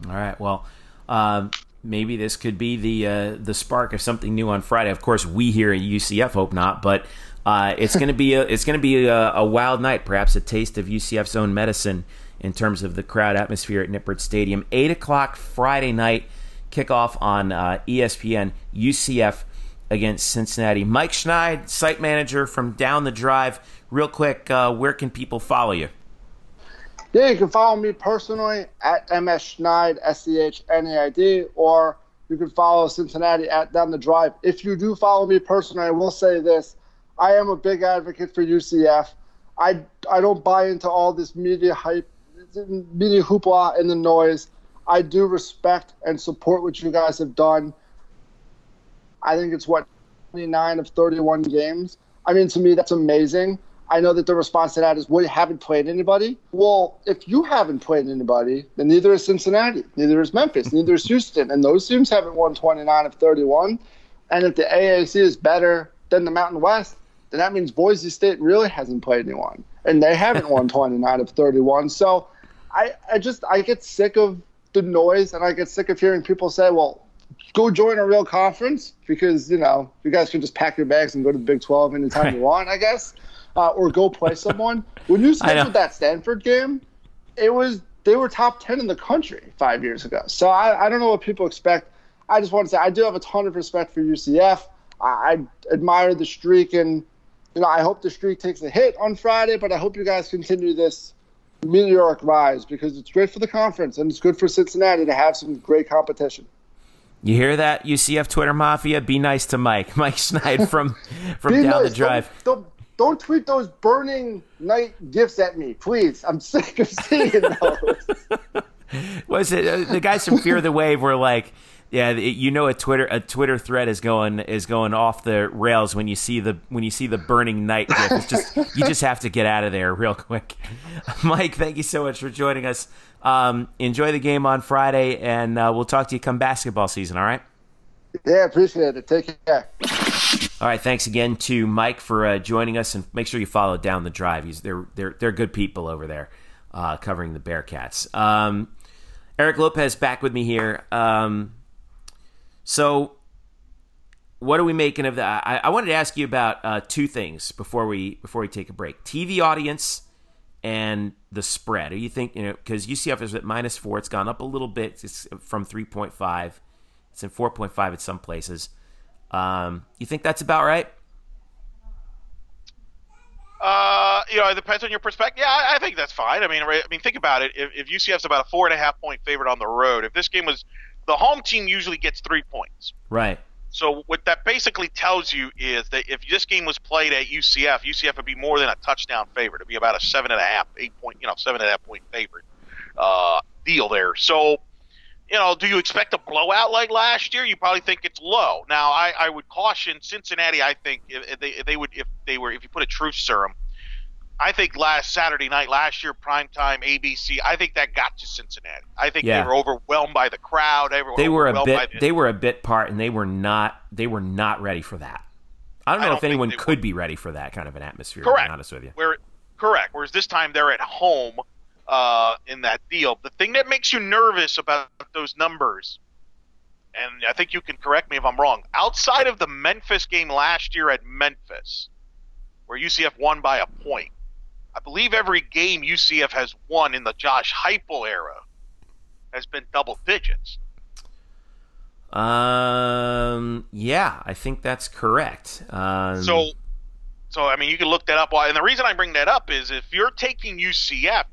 All right. Well, um, maybe this could be the uh, the spark of something new on Friday. Of course, we here at UCF hope not, but uh, it's going to be a, it's going to be a, a, wild night. Perhaps a taste of UCF's own medicine in terms of the crowd atmosphere at Nippert Stadium. Eight o'clock Friday night kickoff on uh, ESPN. UCF against Cincinnati. Mike Schnaid, site manager from Down the Drive. Real quick, uh, where can people follow you? Yeah, you can follow me personally at MS Schnaid, S C H N A I D, or you can follow Cincinnati at Down the Drive. If you do follow me personally, I will say this I am a big advocate for UCF. I, I don't buy into all this media hype, media hoopla and the noise. I do respect and support what you guys have done. I think it's what 29 of 31 games. I mean, to me, that's amazing. I know that the response to that is, well, you haven't played anybody. Well, if you haven't played anybody, then neither is Cincinnati, neither is Memphis, neither is Houston. And those teams haven't won 29 of 31. And if the AAC is better than the Mountain West, then that means Boise State really hasn't played anyone. And they haven't won 29 of 31. So I, I just, I get sick of the noise and I get sick of hearing people say, well, go join a real conference because you know you guys can just pack your bags and go to the Big Twelve anytime right. you want, I guess, uh, or go play someone. when you scheduled that Stanford game, it was they were top ten in the country five years ago. So I, I don't know what people expect. I just want to say I do have a ton of respect for UCF. I, I admire the streak, and you know I hope the streak takes a hit on Friday, but I hope you guys continue this meteoric rise because it's great for the conference and it's good for Cincinnati to have some great competition. You hear that, UCF Twitter Mafia? Be nice to Mike. Mike Schnaid from from down nice. the drive. Don't, don't, don't, tweet those burning night gifts at me, please. I'm sick of seeing those. Was it uh, the guys from Fear the Wave were like, yeah, you know a Twitter a Twitter thread is going is going off the rails when you see the when you see the burning night gift. It's just you just have to get out of there real quick. Mike, thank you so much for joining us. Um, enjoy the game on Friday, and uh, we'll talk to you come basketball season. All right? Yeah, appreciate it. Take care. All right, thanks again to Mike for uh, joining us, and make sure you follow down the drive. He's they're they're they're good people over there, uh, covering the Bearcats. Um, Eric Lopez back with me here. Um, so, what are we making of that? I, I wanted to ask you about uh, two things before we before we take a break: TV audience and the spread. Do you think you know because UCF is at minus four? It's gone up a little bit. It's from three point five. It's in four point five at some places. Um, you think that's about right? Uh, you know, it depends on your perspective. Yeah, I, I think that's fine. I mean, I mean, think about it. If, if UCF's about a four and a half point favorite on the road, if this game was the home team, usually gets three points. Right. So what that basically tells you is that if this game was played at UCF, UCF would be more than a touchdown favorite. It'd be about a seven and a half, eight point, you know, seven and a half point favorite uh, deal there. So, you know, do you expect a blowout like last year? You probably think it's low. Now, I, I would caution Cincinnati. I think if they, if they would, if they were, if you put a truth serum I think last Saturday night, last year, primetime ABC, I think that got to Cincinnati. I think yeah. they were overwhelmed by the crowd. They were, they were a bit. The, they were a bit part, and they were not. They were not ready for that. I don't know I don't if anyone could were. be ready for that kind of an atmosphere. Correct. To be honest with you. Where, correct. Whereas this time they're at home uh, in that deal. The thing that makes you nervous about those numbers and I think you can correct me if I'm wrong. Outside of the Memphis game last year at Memphis, where UCF won by a point, I believe every game UCF has won in the Josh Heupel era has been double digits. Um, yeah, I think that's correct. Um, so, so I mean, you can look that up. And the reason I bring that up is if you're taking UCF,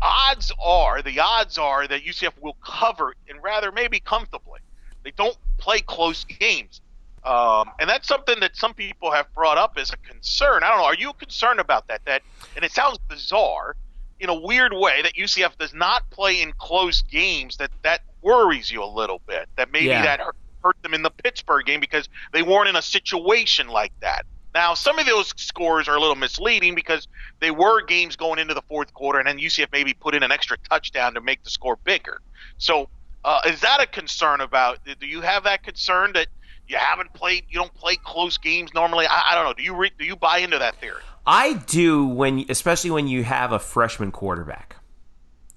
odds are the odds are that UCF will cover and rather maybe comfortably. They don't play close games. Um, and that's something that some people have brought up as a concern. I don't know. Are you concerned about that? That and it sounds bizarre in a weird way that UCF does not play in close games. That that worries you a little bit. That maybe Yeah. that hurt, hurt them in the Pittsburgh game because they weren't in a situation like that. Now, some of those scores are a little misleading because they were games going into the fourth quarter, and then UCF maybe put in an extra touchdown to make the score bigger. So, uh, is that a concern about? Do you have that concern that you haven't played, you don't play close games normally? I, I don't know. Do you re, do you buy into that theory? I do when, especially when you have a freshman quarterback.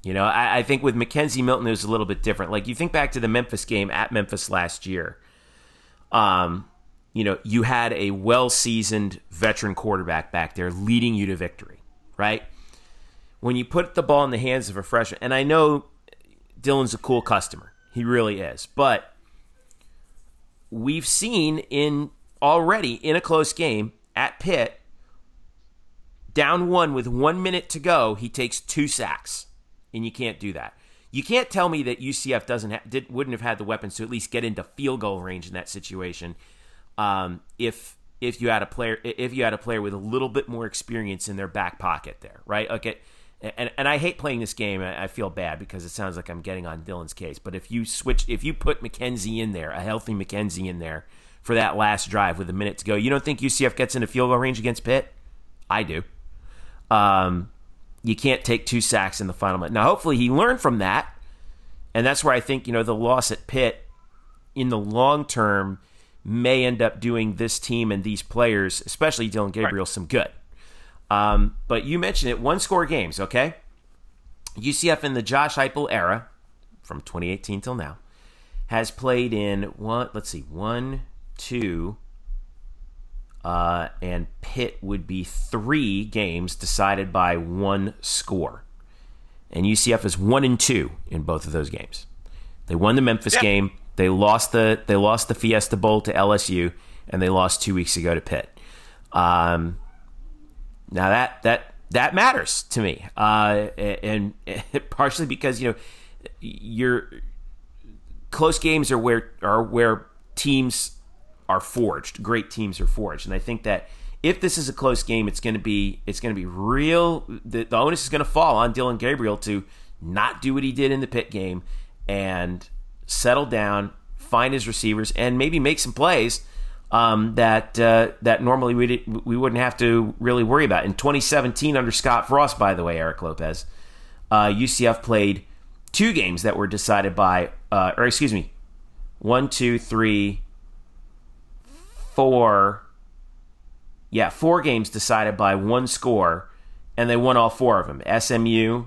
You know, I, I think with McKenzie Milton it was a little bit different. Like you think back to the Memphis game at Memphis last year. Um, you know, you had a well-seasoned veteran quarterback back there leading you to victory, right? When you put the ball in the hands of a freshman, and I know Dillon's a cool customer, he really is, but we've seen in already in a close game at Pitt, down one with one minute to go, he takes two sacks, and you can't do that. You can't tell me that UCF doesn't ha- did, wouldn't have had the weapons to at least get into field goal range in that situation um, if if you had a player if you had a player with a little bit more experience in their back pocket there, right? Okay, and and I hate playing this game. I feel bad because it sounds like I'm getting on Dillon's case. But if you switch, if you put McKenzie in there, a healthy McKenzie in there for that last drive with a minute to go, you don't think UCF gets into field goal range against Pitt? I do. Um, you can't take two sacks in the final minute. Now, hopefully, he learned from that, and that's where I think you know the loss at Pitt in the long term may end up doing this team and these players, especially Dillon Gabriel, some good. Um, but you mentioned it, one score games, okay? UCF in the Josh Heupel era, from 2018 till now, has played in one. Let's see, one, two, uh, and Pitt would be three games decided by one score, and UCF is one and two in both of those games. They won the Memphis Yeah. game. They lost the they lost the Fiesta Bowl to LSU, and they lost two weeks ago to Pitt. Um, now that that that matters to me, uh, and, and partially because you know your close games are where are where teams are forged. Great teams are forged, and I think that if this is a close game, it's going to be it's going to be real. The, the onus is going to fall on Dillon Gabriel to not do what he did in the pit game and settle down, find his receivers, and maybe make some plays um, that uh, that normally we did, we wouldn't have to really worry about. In 2017, under Scott Frost, by the way, Eric Lopez, uh, UCF played two games that were decided by, uh, or excuse me, one, two, three, four. Yeah, four games decided by one score, and they won all four of them. SMU,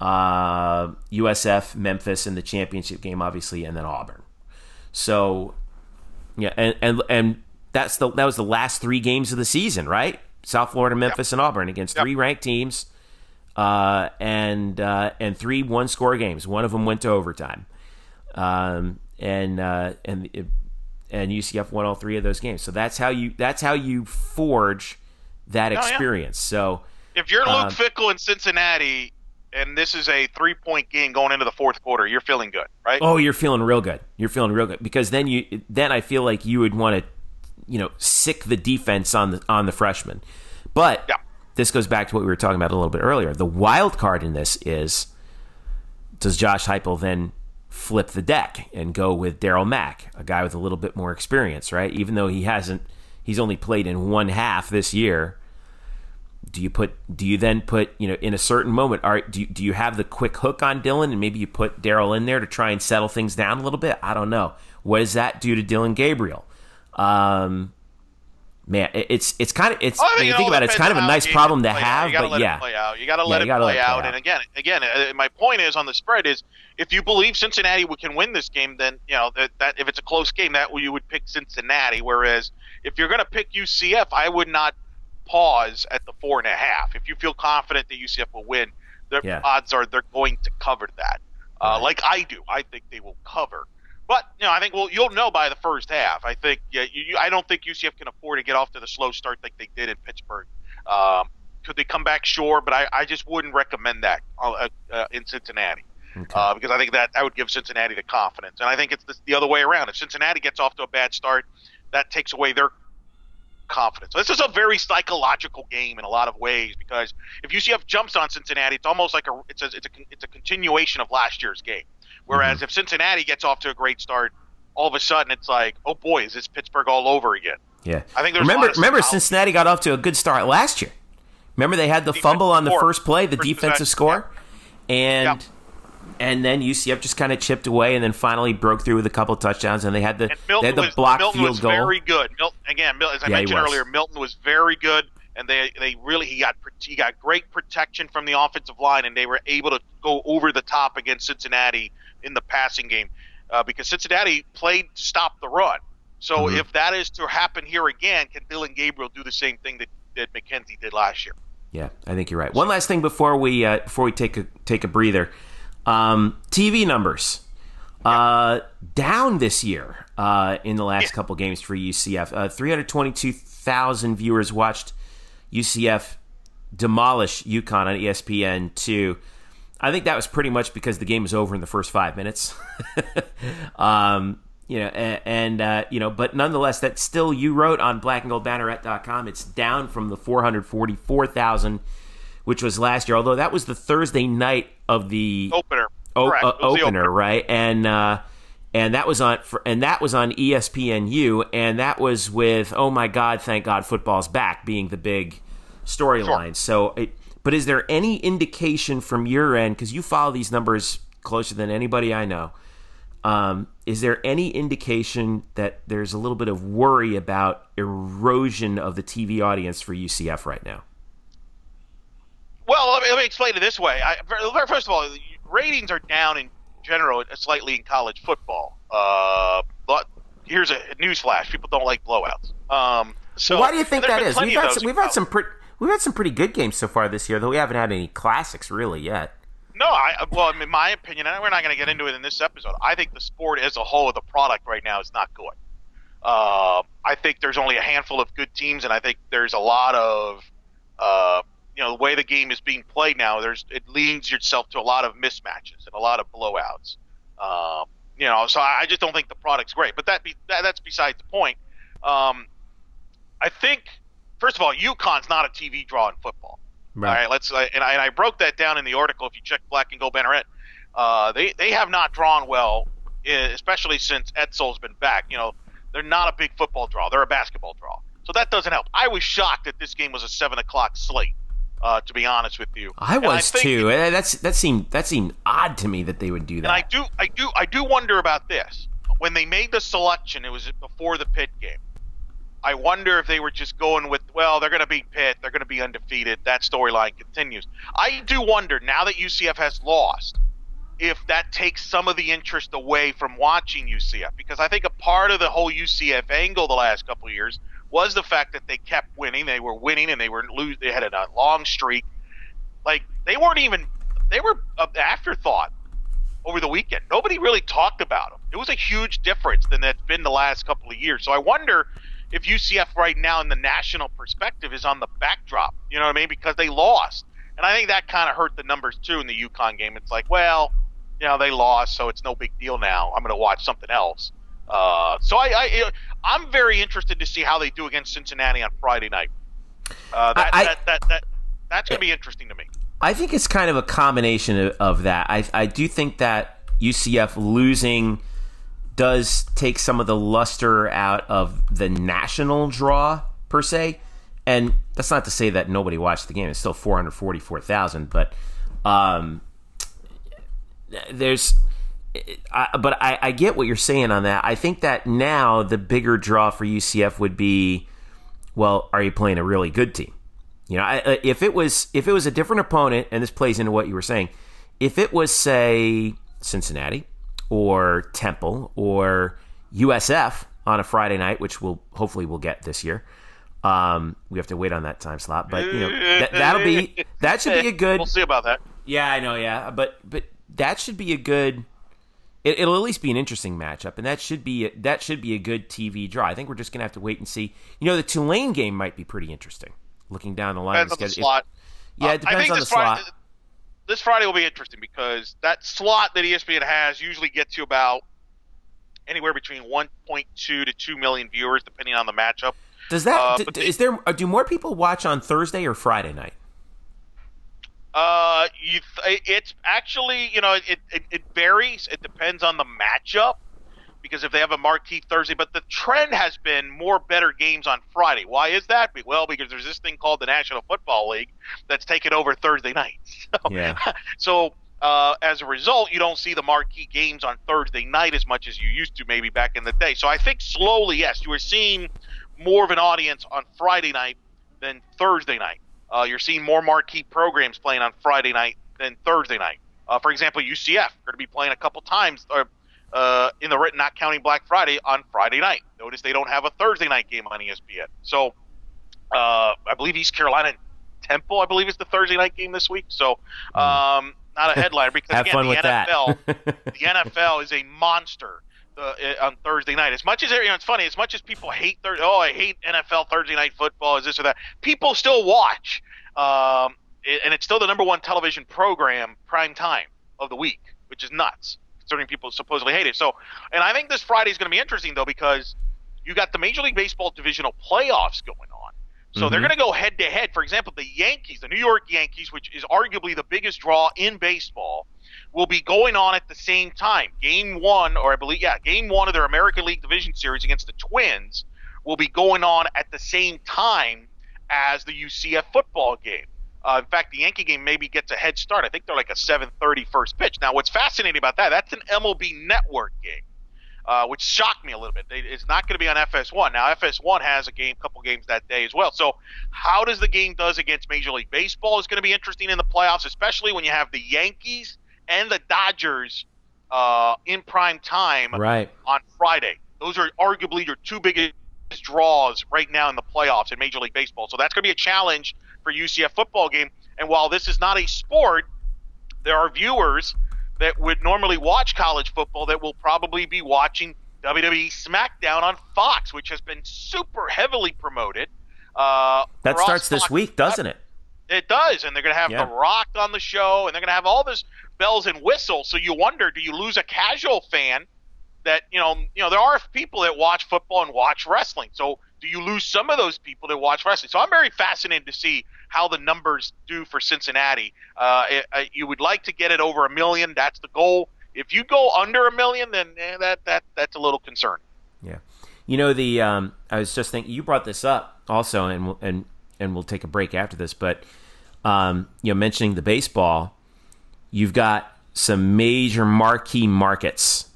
uh, USF, Memphis in the championship game, obviously, and then Auburn. So, yeah, and and and that's the that was the last three games of the season, right? South Florida, Memphis, and Auburn against Yep. three ranked teams, uh, and uh, and three one score games. One of them went to overtime, um, and uh, and it, and UCF won all three of those games. So that's how you that's how you forge that yeah. experience. So. If you're Luke Um, Fickell in Cincinnati, and this is a three point game going into the fourth quarter, you're feeling good, right? Oh, you're feeling real good. You're feeling real good because then you then I feel like you would want to, you know, sick the defense on the on the freshman. But Yeah. this goes back to what we were talking about a little bit earlier. The wild card in this is does Josh Heupel then flip the deck and go with Darriel Mack, a guy with a little bit more experience, right? Even though he hasn't, he's only played in one half this year. Do you put? Do you then put? You know, in a certain moment, are do you, do you have the quick hook on Dillon, and maybe you put Darriel in there to try and settle things down a little bit? I don't know. What does that do to Dillon Gabriel? Um, man, it's it's kind of it's I when think you think about it, it's kind of a nice problem to out. have, but let yeah, it play out. You got to let Yeah, it play out. out. And again, again, uh, my point is on the spread is if you believe Cincinnati can win this game, then you know that, that if it's a close game, that you would pick Cincinnati. Whereas if you're going to pick UCF, I would not pause at the four and a half. If you feel confident that UCF will win, the Yeah. odds are they're going to cover that. Uh, Right. Like I do, I think they will cover. But you know, I think well, you'll know by the first half. I think yeah, you, you, I don't think UCF can afford to get off to the slow start like they did in Pittsburgh. Um, could they come back? Sure, but I, I just wouldn't recommend that uh, uh, in Cincinnati Okay. uh, because I think that that would give Cincinnati the confidence. And I think it's the, the other way around. If Cincinnati gets off to a bad start, that takes away their confidence. This is a very psychological game in a lot of ways because if UCF jumps on Cincinnati, it's almost like a it's a it's a, it's a continuation of last year's game. Whereas mm-hmm. if Cincinnati gets off to a great start, all of a sudden it's like, oh boy, is this Pittsburgh all over again? yeah. I think there's a remember remember. Cincinnati got off to a good start last year. Remember they had the Defensive fumble on the first play, the defensive score, and Yep. And then UCF just kind of chipped away, and then finally broke through with a couple touchdowns, and they had the they had the was blocked Milton field was goal. very good. Milton again, as I Yeah, mentioned earlier, Milton was very good, and they they really he got he got great protection from the offensive line, and they were able to go over the top against Cincinnati in the passing game uh, because Cincinnati played to stop the run. So Mhm. if that is to happen here again, can Dillon Gabriel do the same thing that, that McKenzie did last year? Yeah, I think you're right. One last thing before we uh, before we take a take a breather, um, TV numbers uh, down this year uh, in the last couple games for UCF. Uh, Three hundred twenty-two thousand viewers watched UCF demolish UConn on ESPN two. I think that was pretty much because the game was over in the first five minutes. um, you know, and, and uh, you know, but nonetheless, that still you wrote on blackandgoldbanneret.com. It's down from the 444,000, which was last year. Although that was the Thursday night of the Opener, o- uh, was the opener, right? And uh, and that was on and that was on ESPNU, and that was with oh my God, thank God, football's back being the big storyline. So, it, but is there any indication from your end because you follow these numbers closer than anybody I know? Um, is there any indication that there's a little bit of worry about erosion of the TV audience for UCF right now? Well, let me, let me explain it this way. I, first of all, ratings are down in general, slightly in college football. Uh, but here's a newsflash: people don't like blowouts. Um, so Why do you think that plenty We've had some, we've had some pretty we've had some pretty good games so far this year, though we haven't had any classics really yet. No, I well, in my opinion, and we're not going to get into it in this episode. I think the sport as a whole, the product right now is not good. Uh, I think there's only a handful of good teams, and I think there's a lot of, uh, you know, the way the game is being played now. There's it leans yourself to a lot of mismatches and a lot of blowouts. Um, you know, so I I just don't think the product's great. But that, be, that that's besides the point. Um, I think, first of all, UConn's not a TV draw in football. All right, let's uh, and I, and I broke that down in the article. If you check Black and Gold Banneret, uh, they they have not drawn well, eh, especially since Edsall's been back. You know, they're not a big football draw; they're a basketball draw. So that doesn't help. I was shocked that this game was a seven o'clock slate. Uh, to be honest with you, I was think- too. Eh, That's that seemed that seemed odd to me that they would do that. And I do, I do, I do wonder about this. When they made the selection, it was before the pit game. I wonder if they were just going with, well, they're going to beat Pitt, they're going to be undefeated. That storyline continues. I do wonder now that UCF has lost, if that takes some of the interest away from watching UCF, because I think a part of the whole UCF angle the last couple of years was the fact that they kept winning. They were winning, and they were lose. They had a long streak. Like they weren't even. They were an afterthought over the weekend. Nobody really talked about them. It was a huge difference than that's been the last couple of years. So I wonder if UCF right now in the national perspective is on the backdrop. You know what I mean? Because they lost. And I think that kind of hurt the numbers too in the UConn game. It's like, well, you know, they lost, so it's no big deal now. I'm going to watch something else. Uh, so I, I, I'm very interested to see how they do against Cincinnati on Friday night. Uh, that, I- that, that, that, that's going to be interesting to me. I think it's kind of a combination of, of that. I I do think that UCF losing does take some of the luster out of the national draw per se, and that's not to say that nobody watched the game. It's still four hundred forty four thousand, but um, there's. I, but I, I get what you're saying on that. I think that now the bigger draw for UCF would be well, are you playing a really good team? You know, I, if it was if it was a different opponent, and this plays into what you were saying, if it was say Cincinnati or Temple or USF on a Friday night, which we'll hopefully we'll get this year. Um, we have to wait on that time slot, but you know that, that'll be that should be a good. We'll see about that. Yeah, I know. Yeah, but but that should be a good. It, will at least be an interesting matchup, and that should be a, that should be a good TV draw. I think we're just gonna have to wait and see. You know, the Tulane game might be pretty interesting. Looking down the line, depends on the slot. It, yeah, it uh, on the Friday, slot. This Friday will be interesting because that slot that ESPN has usually gets you about anywhere between 1.2 to 2 million viewers, depending on the matchup. Does that uh, d- is there? Uh, do more people watch on Thursday or Friday night? Uh, you th- it's actually you know it, it, it varies. It depends on the matchup because if they have a marquee Thursday, but the trend has been more better games on Friday. Why is that? Well, because there's this thing called the National Football League that's taken over Thursday nights. So, yeah. so uh, as a result, you don't see the marquee games on Thursday night as much as you used to maybe back in the day. So I think slowly, yes, you are seeing more of an audience on Friday night than Thursday night. Uh, you're seeing more marquee programs playing on Friday night than Thursday night. Uh, for example, UCF are going to be playing a couple times uh, uh, in the written, not counting Black Friday, on Friday night. Notice they don't have a Thursday night game on ESPN. So uh, I believe East Carolina Temple, I believe, is the Thursday night game this week. So hmm. um, not a headliner because Have again, fun the with NFL, that. the NFL is a monster. Uh, on Thursday night, as much as you know, it's funny. As much as people hate Thursday, oh, I hate NFL Thursday night football. Is this or that? People still watch, um, and it's still the number one television program prime time of the week, which is nuts. Considering people supposedly hate it. So, and I think this Friday is going to be interesting though because you got the Major League Baseball divisional playoffs going on. So mm-hmm. they're going to go head to head. For example, the Yankees, the New York Yankees, which is arguably the biggest draw in baseball, will be going on at the same time. Game one, or I believe, yeah, game one of their American League Division Series against the Twins will be going on at the same time as the UCF football game. Uh, in fact, the Yankee game maybe gets a head start. I think they're like a 7:30 first pitch. Now, what's fascinating about that? That's an MLB Network game uh, which shocked me a little bit. It's not going to be on FS1 now. FS1 has a game, couple games that day as well. So, how does the game does against Major League Baseball is going to be interesting in the playoffs, especially when you have the Yankees and the Dodgers uh, in prime time right. on Friday. Those are arguably your two biggest draws right now in the playoffs in Major League Baseball. So that's going to be a challenge for UCF football game. And while this is not a sport, there are viewers that would normally watch college football that will probably be watching WWE SmackDown on Fox, which has been super heavily promoted. Uh, that starts this week, doesn't it? It does, and they're going to have yeah. The Rock on the show, and they're going to have all this bells and whistles. So you wonder, do you lose a casual fan that you know? You know, there are people that watch football and watch wrestling. So do you lose some of those people that watch wrestling? So I'm very fascinated to see how the numbers do for Cincinnati. Uh, uh, you would like to get it over a million. That's the goal. If you go under a million, then eh, that that that's a little concerning. Yeah, you know the um, I was just thinking you brought this up also, and and and we'll take a break after this. But um, you know, mentioning the baseball, you've got some major marquee markets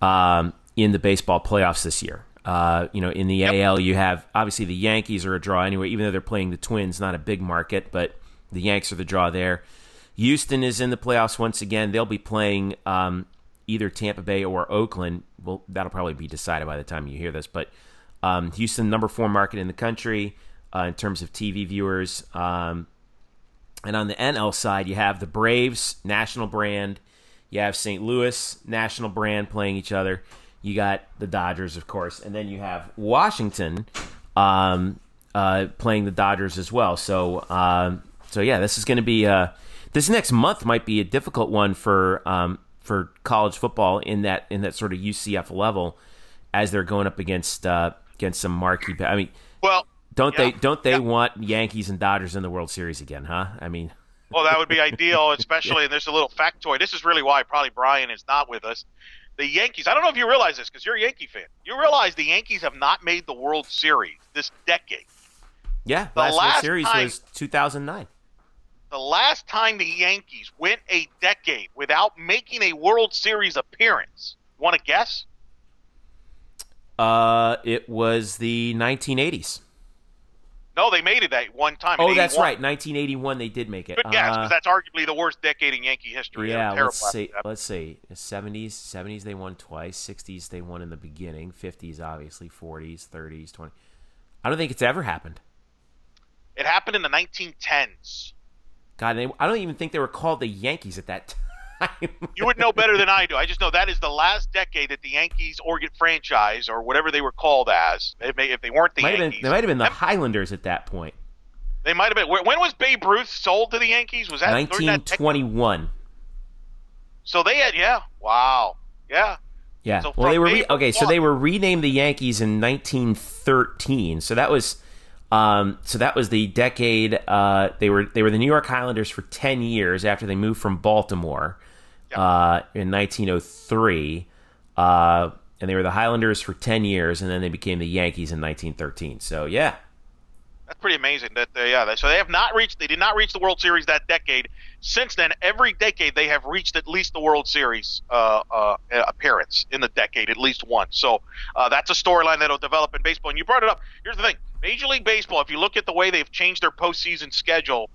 um, in the baseball playoffs this year. Uh, you know, in the yep. AL, you have obviously the Yankees are a draw anyway, even though they're playing the Twins, not a big market, but the Yanks are the draw there. Houston is in the playoffs once again. They'll be playing um, either Tampa Bay or Oakland. Well, that'll probably be decided by the time you hear this. But um, Houston, number four market in the country uh, in terms of TV viewers. Um, and on the NL side, you have the Braves, national brand. You have St. Louis, national brand, playing each other. You got the Dodgers, of course, and then you have Washington um, uh, playing the Dodgers as well. So, um, so yeah, this is going to be uh, this next month might be a difficult one for um, for college football in that in that sort of UCF level as they're going up against uh, against some marquee. I mean, well, don't yeah, they don't they yeah. want Yankees and Dodgers in the World Series again? Huh? I mean. Well, that would be ideal, especially, and there's a little factoid. This is really why probably Brian is not with us the Yankees. I don't know if you realize this because you're a Yankee fan. You realize the Yankees have not made the World Series this decade. Yeah, the last, last Series time, was 2009. The last time the Yankees went a decade without making a World Series appearance. Want to guess? Uh, it was the 1980s. No, they made it that one time. Oh, that's right. 1981, they did make it. Good guess, because Uh, that's arguably the worst decade in Yankee history. Yeah, let's see. Let's see. 70s, 70s they won twice. 60s they won in the beginning. 50s obviously. 40s, 30s, 20. I don't think it's ever happened. It happened in the 1910s. God, they, I don't even think they were called the Yankees at that time. You would know better than I do. I just know that is the last decade that the Yankees Oregon franchise, or whatever they were called as, if they, if they weren't the might Yankees, been, they might have been the Them- Highlanders at that point. they might have been. When was Babe Ruth sold to the Yankees? Was that during that 1921. So they had, yeah, wow, yeah. Yeah. So well, they were re- okay. So they were renamed the Yankees in 1913. So that was, um, so that was the decade. Uh, they were they were the New York Highlanders for 10 years after they moved from Baltimore, uh, in 1903. Uh, and they were the Highlanders for 10 years, and then they became the Yankees in 1913. So yeah, That's pretty amazing. That they, yeah, they, so they have not reached. They did not reach the World Series that decade. Since then, every decade they have reached at least the World Series uh, uh, appearance in the decade, at least once. So uh, that's a storyline that'll develop in baseball. And you brought it up. Here's the thing: Major League Baseball. If you look at the way they've changed their postseason schedule,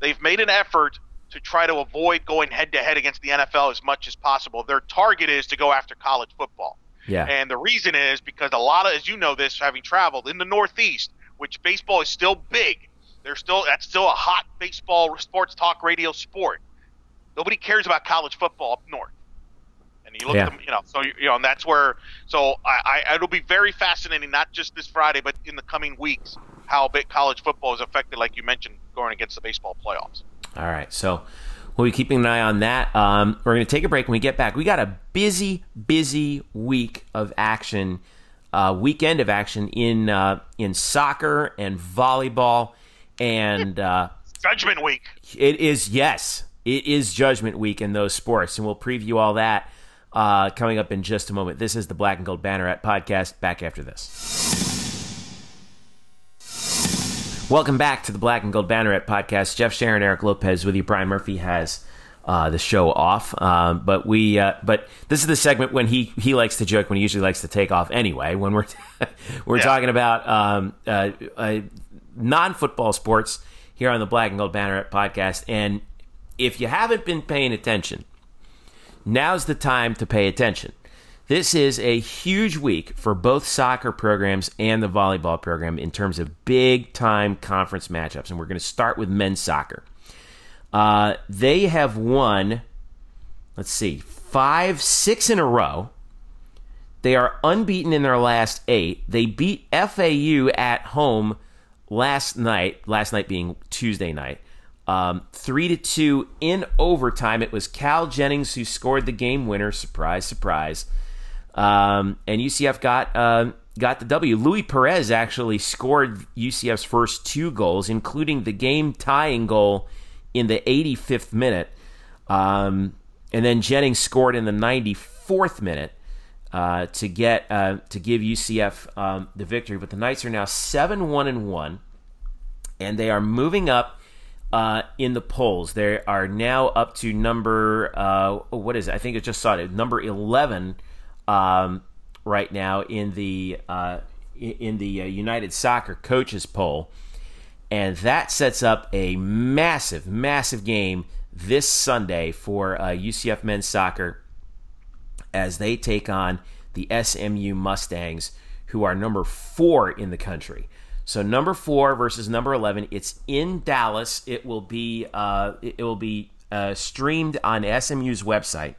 they've made an effort to try to avoid going head to head against the NFL as much as possible. Their target is to go after college football. yeah, And the reason is because a lot of, as you know this, having traveled in the Northeast, which baseball is still big, They're still that's still a hot baseball sports talk radio sport. Nobody cares about college football up north. And you look Yeah. at them, you know, so you you know, and that's where. So I, I, it'll be very fascinating, not just this Friday, but in the coming weeks, how big college football is affected, like you mentioned, going against the baseball playoffs. All right, so we'll be keeping an eye on that. Um, we're going to take a break when we get back. We got a busy, busy week of action, uh, weekend of action in uh, in soccer and volleyball, and uh, Judgment Week. it is yes, it is Judgment Week in those sports, and we'll preview all that uh, coming up in just a moment. This is the Black and Gold Banneret podcast. Back after this. Welcome back to the Black and Gold Banneret podcast. Jeff Sharon, Eric Lopez with you. Brian Murphy has uh, the show off, um, but we uh, but this is the segment when he he likes to joke when he usually likes to take off anyway. When we're we're Yeah. talking about um, uh, uh, non football sports here on the Black and Gold Banneret podcast, and if you haven't been paying attention, now's the time to pay attention. This is a huge week for both soccer programs and the volleyball program in terms of big time conference matchups. And we're going to start with men's soccer. Uh, they have won, let's see, five, six in a row. They are unbeaten in their last eight. They beat FAU at home last night, last night being Tuesday night. Um, three to two in overtime. It was Cal Jennings who scored the game winner. Surprise, surprise. Um, and UCF got uh, got the W. Louis Perez actually scored UCF's first two goals, including the game tying goal in the 85th minute. Um, and then Jennings scored in the 94th minute uh, to get uh, to give UCF um, the victory. But the Knights are now seven one and one, and they are moving up uh, in the polls. They are now up to number uh, what is it? I think it just saw it number eleven um, right now in the uh, in the uh, United Soccer coaches poll, and that sets up a massive, massive game this Sunday for uh, UCF men's soccer as they take on the SMU Mustangs, who are number four in the country. So number four versus number eleven. It's in Dallas. It will be uh, it will be uh, streamed on SMU's website.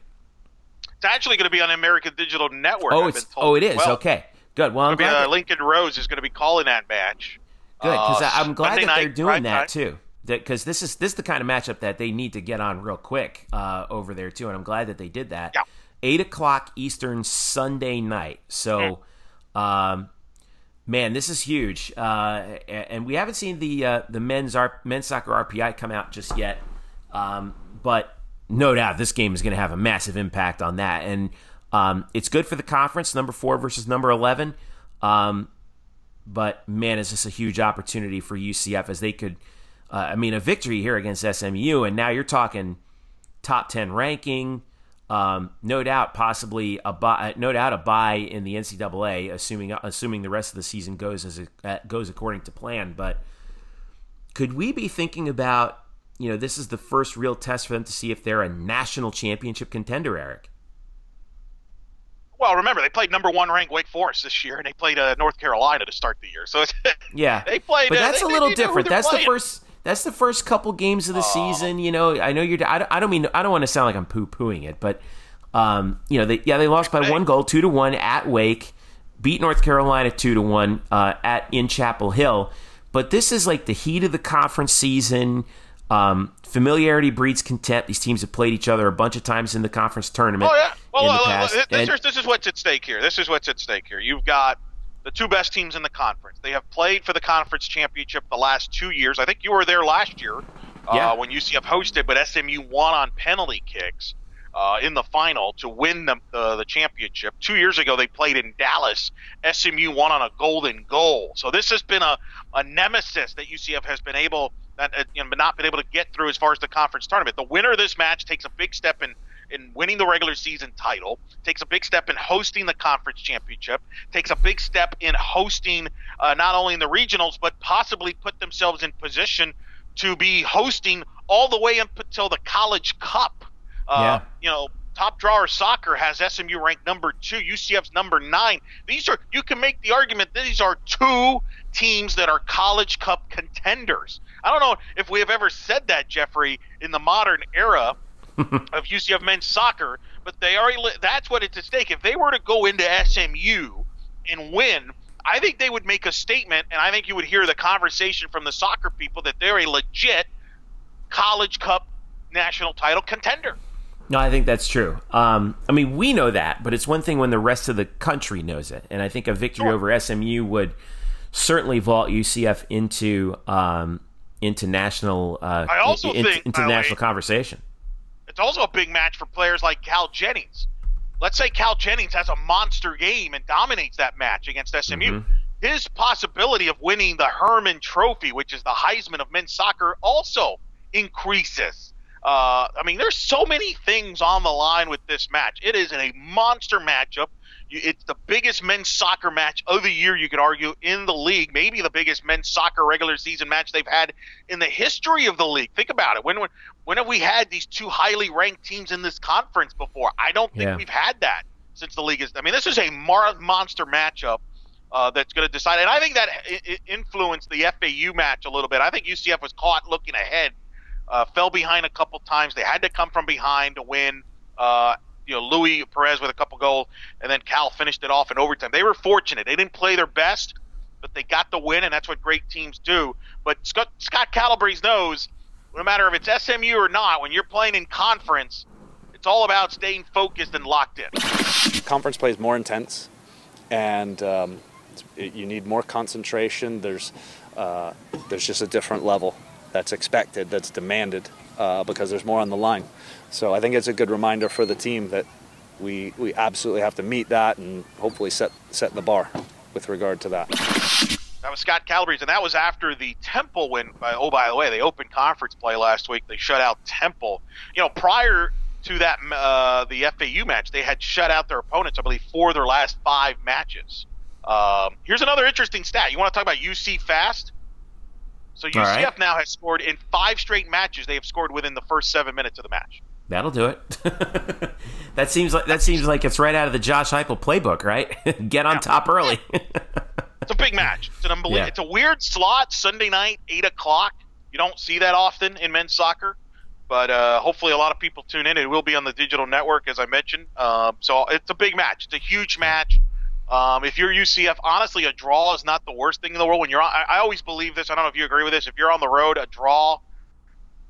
It's actually going to be on American Digital Network. Oh, it's oh it is well. okay. Good. Well, I'm be, uh, that- Lincoln Rose is going to be calling that match. Good, because Uh, I'm glad Monday that they're doing that time. too. Because this is this is the kind of matchup that they need to get on real quick uh, over there too, and I'm glad that they did that. Yeah. Eight o'clock Eastern Sunday night. So, um, man, this is huge. Uh, and we haven't seen the uh, the men's R- men's soccer RPI come out just yet, um, but no doubt this game is going to have a massive impact on that. And um, it's good for the conference, number four versus number eleven. Um, but man, is this a huge opportunity for UCF as they could, uh, I mean, a victory here against SMU, and now you're talking top ten ranking, um, no doubt, possibly a buy, no doubt a buy in the NCAA, assuming assuming the rest of the season goes as it, uh, goes according to plan. But could we be thinking about, you know, this is the first real test for them to see if they're a national championship contender, Eric? Well, remember they played number one ranked Wake Forest this year, and they played uh, North Carolina to start the year. So it's, yeah, they played. But uh, that's they, a little they different. That's playing. the first. That's the first couple games of the oh. season. You know, I know you're. I don't, I don't mean. I don't want to sound like I'm poo pooing it, but um, you know, they, yeah, they lost by one goal, two to one at Wake, beat North Carolina two to one uh, at in Chapel Hill. But this is like the heat of the conference season. Um, familiarity breeds contempt. These teams have played each other a bunch of times in the conference tournament. Oh yeah. Well, in well, the well, past. this, is, this is what's at stake here. This is what's at stake here. You've got the two best teams in the conference. They have played for the conference championship the last two years. I think you were there last year Yeah. uh, when UCF hosted, but SMU won on penalty kicks uh, in the final to win the, the the championship. Two years ago, they played in Dallas. SMU won on a golden goal. So this has been a, a nemesis that UCF has been able that uh, you know, not been able to get through as far as the conference tournament. The winner of this match takes a big step in in winning the regular season title, takes a big step in hosting the conference championship, takes a big step in hosting uh, not only in the regionals but possibly put themselves in position to be hosting all the way up until the College Cup. Uh, You know, Top Drawer Soccer has SMU ranked number two, UCF's number nine. These are you can make the argument that these are two teams that are College Cup contenders. I don't know if we have ever said that, Jeffrey, in the modern era of UCF men's soccer, but they are. That's what it's at stake. If they were to go into SMU and win, I think they would make a statement, and I think you would hear the conversation from the soccer people that they're a legit College Cup national title contender. No, I think that's true. Um, I mean, we know that, but it's one thing when the rest of the country knows it. And I think a victory Sure. over SMU would certainly vault UCF into um, into national uh, I also in- think, into by the national way- conversation. It's also a big match for players like Cal Jennings. Let's say Cal Jennings has a monster game and dominates that match against SMU. His possibility of winning the Hermann Trophy, which is the Heisman of men's soccer, also increases. Uh, I mean, there's so many things on the line with this match. It is a monster matchup. It's the biggest men's soccer match of the year, you could argue, in the league. Maybe the biggest men's soccer regular season match they've had in the history of the league. Think about it. When when, when have we had these two highly ranked teams in this conference before? I don't think Yeah. we've had that since the league is. I mean, this is a mar- monster matchup uh, that's going to decide. And I think that i- influenced the FAU match a little bit. I think UCF was caught looking ahead, uh, fell behind a couple times. They had to come from behind to win. Uh, you know, Louis Perez with a couple goals, and then Cal finished it off in overtime. They were fortunate. They didn't play their best, but they got the win, and that's what great teams do. But Scott, Scott Calabrese knows no matter if it's SMU or not, when you're playing in conference, it's all about staying focused and locked in. conference play is more intense, and um, it, you need more concentration. There's uh, there's just a different level that's expected, that's demanded, uh, because there's more on the line. So I think it's a good reminder for the team that we we absolutely have to meet that and hopefully set set the bar with regard to that. That was Scott Calabrese, and that was after the Temple win. By, oh, by the way, they opened conference play last week. They shut out Temple. You know, prior to that, uh, the FAU match, they had shut out their opponents, I believe, for their last five matches. Um, here's another interesting stat. You want to talk about UC fast? So UCF right. now has scored in five straight matches. They have scored within the first seven minutes of the match. That'll do it. that seems like that seems like it's right out of the Josh Heupel playbook, right? Get on top early. It's a big match. It's an unbelievable. Yeah. It's a weird slot. Sunday night, eight o'clock. You don't see that often in men's soccer, but uh, hopefully a lot of people tune in. It will be on the digital network, as I mentioned. Um, so it's a big match. It's a huge match. Um, if you're UCF, honestly, a draw is not the worst thing in the world. When you're, on, I, I always believe this. I don't know if you agree with this. If you're on the road, a draw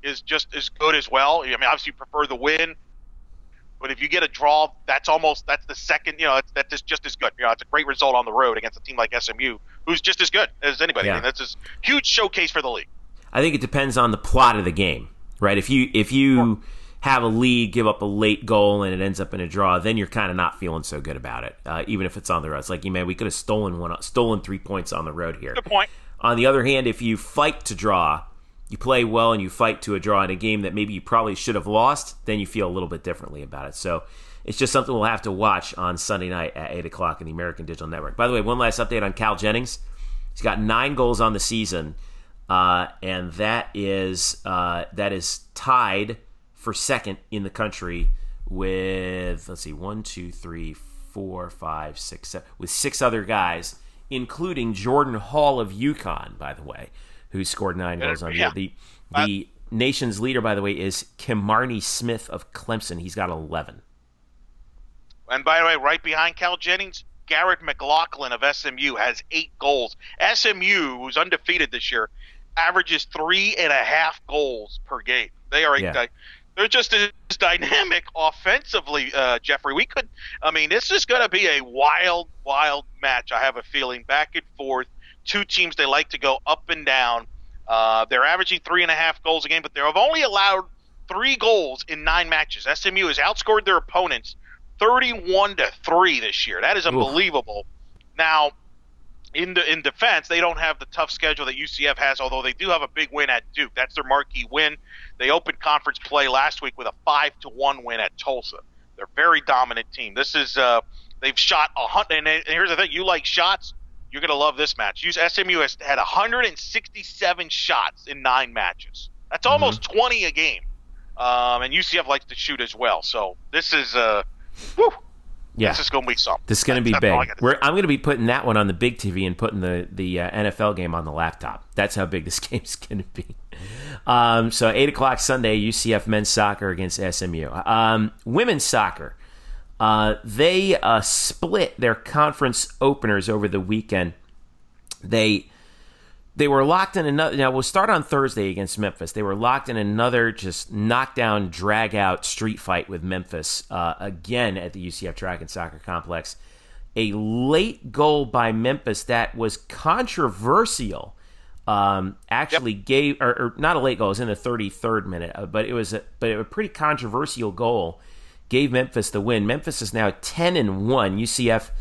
is just as good as well. I mean, obviously, you prefer the win. But if you get a draw, that's almost that's the second. You know, that's, that's just as good. You know, it's a great result on the road against a team like SMU, who's just as good as anybody. I mean, that's a huge showcase for the league. I think it depends on the plot of the game, right? If you if you have a lead, give up a late goal, and it ends up in a draw, then you're kind of not feeling so good about it, uh, even if it's on the road. It's like, you man, we could have stolen one, stolen three points on the road here. Good point. On the other hand, if you fight to draw, you play well and you fight to a draw in a game that maybe you probably should have lost, then you feel a little bit differently about it. So it's just something we'll have to watch on Sunday night at 8 o'clock in the American Digital Network. By the way, one last update on Cal Jennings. He's got nine goals on the season. uh, and that is uh, that is tied for second in the country with let's see one two three four five six seven with six other guys, including Jordan Hall of UConn, by the way, who scored nine goals on yeah. the the the nation's leader, by the way, is Kimarni Smith of Clemson. He's got eleven. And by the way, right behind Cal Jennings, Garrett McLaughlin of SMU has eight goals. SMU, who's undefeated this year, averages three and a half goals per game. They are Yeah. a, they're just as dynamic offensively, uh, Jeffrey. We could, I mean, this is going to be a wild, wild match. I have a feeling back and forth. Two teams they like to go up and down. Uh, they're averaging three and a half goals a game, but they have only allowed three goals in nine matches. SMU has outscored their opponents 31 to 3 this year. That is unbelievable. Now, in the in defense, they don't have the tough schedule that UCF has, although they do have a big win at Duke. That's their marquee win. They opened conference play last week with a 5 to 1 win at Tulsa. They're a very dominant team. This is uh they've shot a hundred and here's the thing, you like shots, you're going to love this match. Use SMU has had 167 shots in 9 matches. That's almost 20 a game. Um, and UCF likes to shoot as well. So this is uh whew, Yeah, this is going to be something. This is going to be big. We're, I'm going to be putting that one on the big TV and putting the the uh, NFL game on the laptop. That's how big this game's going to be. Um, so eight o'clock Sunday, UCF men's soccer against SMU. Um, women's soccer, uh, they uh, split their conference openers over the weekend. They they were locked in another. Now we'll start on Thursday against Memphis. They were locked in another just knockdown, drag out street fight with Memphis uh, again at the UCF Track and Soccer Complex. A late goal by Memphis that was controversial. Um, actually gave or, or not a late goal. It was in the 33rd minute, uh, but it was a, but a pretty controversial goal. Gave Memphis the win. Memphis is now 10 and one. UCF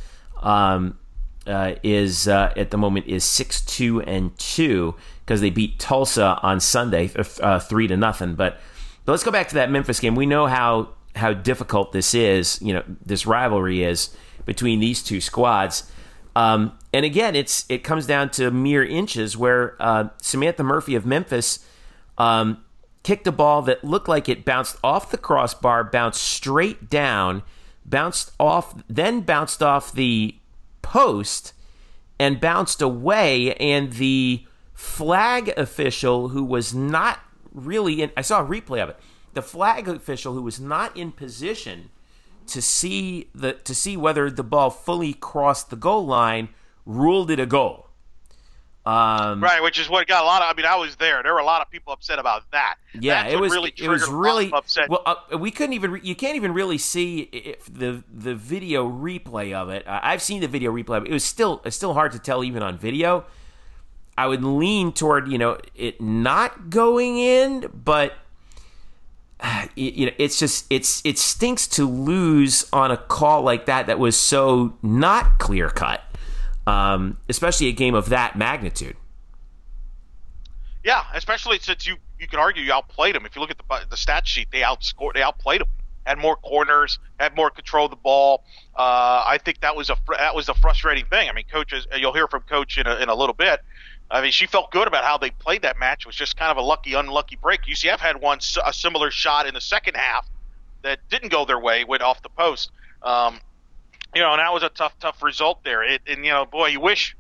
um, uh, is uh, at the moment is six two and two because they beat Tulsa on Sunday uh, three to nothing. But but let's go back to that Memphis game. We know how how difficult this is. You know this rivalry is between these two squads. Um, and again, it's it comes down to mere inches. Where uh, Samantha Murphy of Memphis um, kicked a ball that looked like it bounced off the crossbar, bounced straight down, bounced off, then bounced off the post and bounced away. And the flag official, who was not really in, I saw a replay of it. The flag official, who was not in position to see the to see whether the ball fully crossed the goal line, ruled it a goal. Um, Right, which is what got a lot of. I mean, I was there. There were a lot of people upset about that. Yeah, That's it was really it was triggered a lot really upset. well. Uh, we couldn't even re- you can't even really see if the the video replay of it. Uh, I've seen the video replay. It. it was still it's still hard to tell even on video. I would lean toward you know it not going in, but uh, you know it's just it's it stinks to lose on a call like that that was so not clear cut, um, especially a game of that magnitude. Yeah, especially since you you could argue you outplayed them. If you look at the the stat sheet, they outscored, they outplayed them. Had more corners, had more control of the ball. Uh, I think that was a that was a frustrating thing. I mean, coaches, you'll hear from coach in a, in a little bit. I mean, she felt good about how they played that match. It was just kind of a lucky, unlucky break. UCF had one a similar shot in the second half that didn't go their way, went off the post. Um, you know, and that was a tough, tough result there. It, and you know, boy, you wish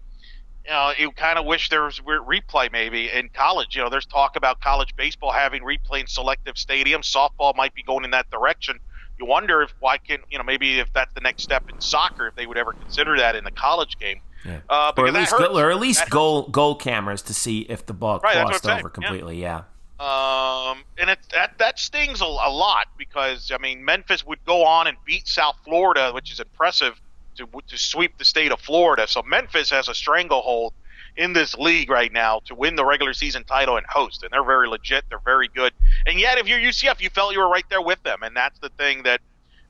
you know, you kind of wish there was replay maybe in college. You know, there's talk about college baseball having replay in selective stadiums. Softball might be going in that direction. You wonder if why can you know maybe if that's the next step in soccer if they would ever consider that in the college game. Yeah. Uh, or at that least, or at least goal goal cameras to see if the ball Right, crossed over yeah. completely. Yeah. Um, and it, that that stings a, a lot because I mean Memphis would go on and beat South Florida, which is impressive to to sweep the state of Florida. So Memphis has a stranglehold in this league right now to win the regular season title and host, and they're very legit. They're very good. And yet, if you're UCF, you felt you were right there with them, and that's the thing that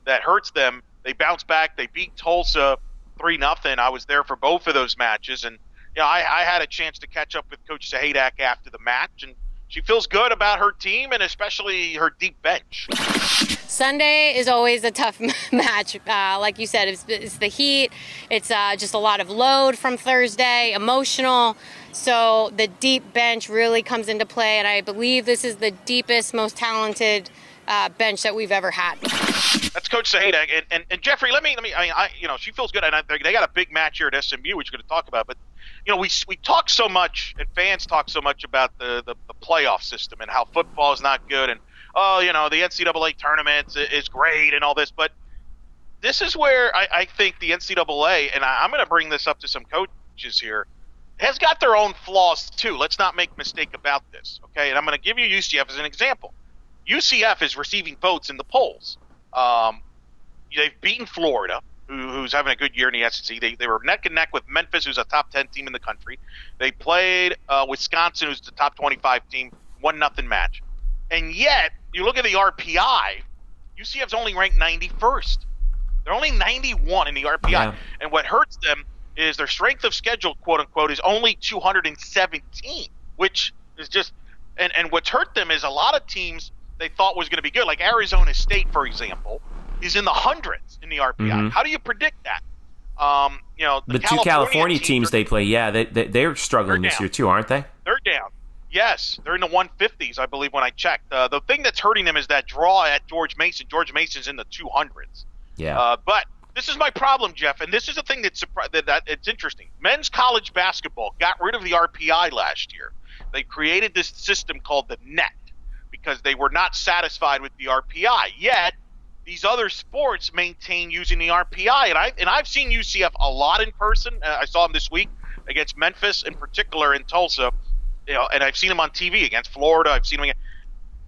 that hurts them. They bounce back. They beat Tulsa three nothing. I was there for both of those matches, and you know I, I had a chance to catch up with Coach Sahaydak after the match, and she feels good about her team and especially her deep bench. Sunday is always a tough match. Uh, like you said, it's, it's the heat. It's uh, just a lot of load from Thursday, emotional. So the deep bench really comes into play, and I believe this is the deepest, most talented uh, bench that we've ever had. That's Coach Sahaydak. And, and, and Jeffrey, let me let me. I mean, I you know she feels good, and I, they got a big match here at SMU, which we're going to talk about. But you know, we we talk so much, and fans talk so much about the, the the playoff system and how football is not good, and oh, you know, the NCAA tournament is great and all this, but this is where I, I think the NCAA, and I, I'm going to bring this up to some coaches here, has got their own flaws too. Let's not make mistake about this, okay? And I'm going to give you UCF as an example. UCF is receiving votes in the polls. Um, they've beaten Florida, who, who's having a good year in the SEC. They, they were neck and neck with Memphis, who's a top 10 team in the country. They played uh, Wisconsin, who's the top 25 team, one nothing match. And yet, you look at the RPI, UCF's only ranked 91st. They're only 91 in the RPI. Yeah. And what hurts them is their strength of schedule, quote unquote, is only 217, which is just. And, and what's hurt them is a lot of teams they thought was going to be good, like Arizona State, for example, is in the hundreds in the RPI. Mm-hmm. How do you predict that? Um, you know, the, the California two California teams, teams are, they play, yeah, they, they they're struggling this year too, aren't they? They're down. Yes, they're in the 150s, I believe, when I checked. Uh, the thing that's hurting them is that draw at George Mason. George Mason's in the 200s. Yeah. Uh, but this is my problem, Jeff, and this is the thing that's that, that it's interesting. Men's college basketball got rid of the RPI last year. They created this system called the net because they were not satisfied with the RPI. Yet these other sports maintain using the RPI, and I and I've seen UCF a lot in person. Uh, I saw them this week against Memphis, in particular in Tulsa you know, and I've seen him on TV against Florida. I've seen him. Again.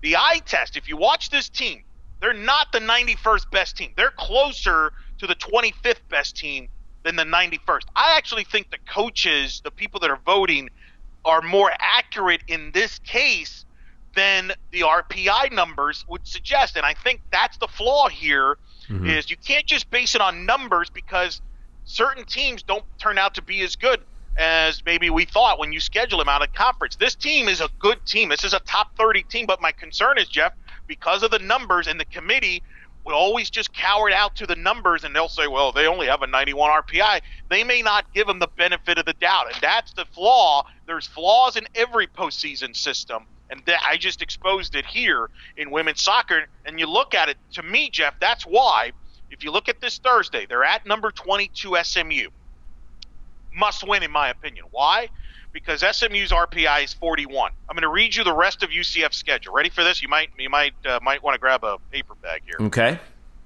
The eye test. If you watch this team, they're not the 91st best team. They're closer to the 25th best team than the 91st. I actually think the coaches, the people that are voting, are more accurate in this case than the RPI numbers would suggest. And I think that's the flaw here mm-hmm. is you can't just base it on numbers because certain teams don't turn out to be as good as maybe we thought when you schedule them out of conference. This team is a good team. This is a top 30 team, but my concern is, Jeff, because of the numbers and the committee will always just cower out to the numbers and they'll say, well, they only have a 91 RPI. They may not give them the benefit of the doubt. And that's the flaw. There's flaws in every postseason system. And that, I just exposed it here in women's soccer. And you look at it, to me, Jeff, that's why, if you look at this Thursday, they're at number 22 SMU must win, in my opinion. Why? Because SMU's RPI is 41. I'm going to read you the rest of UCF's schedule. Ready for this? You might you might uh, might want to grab a paper bag here. Okay.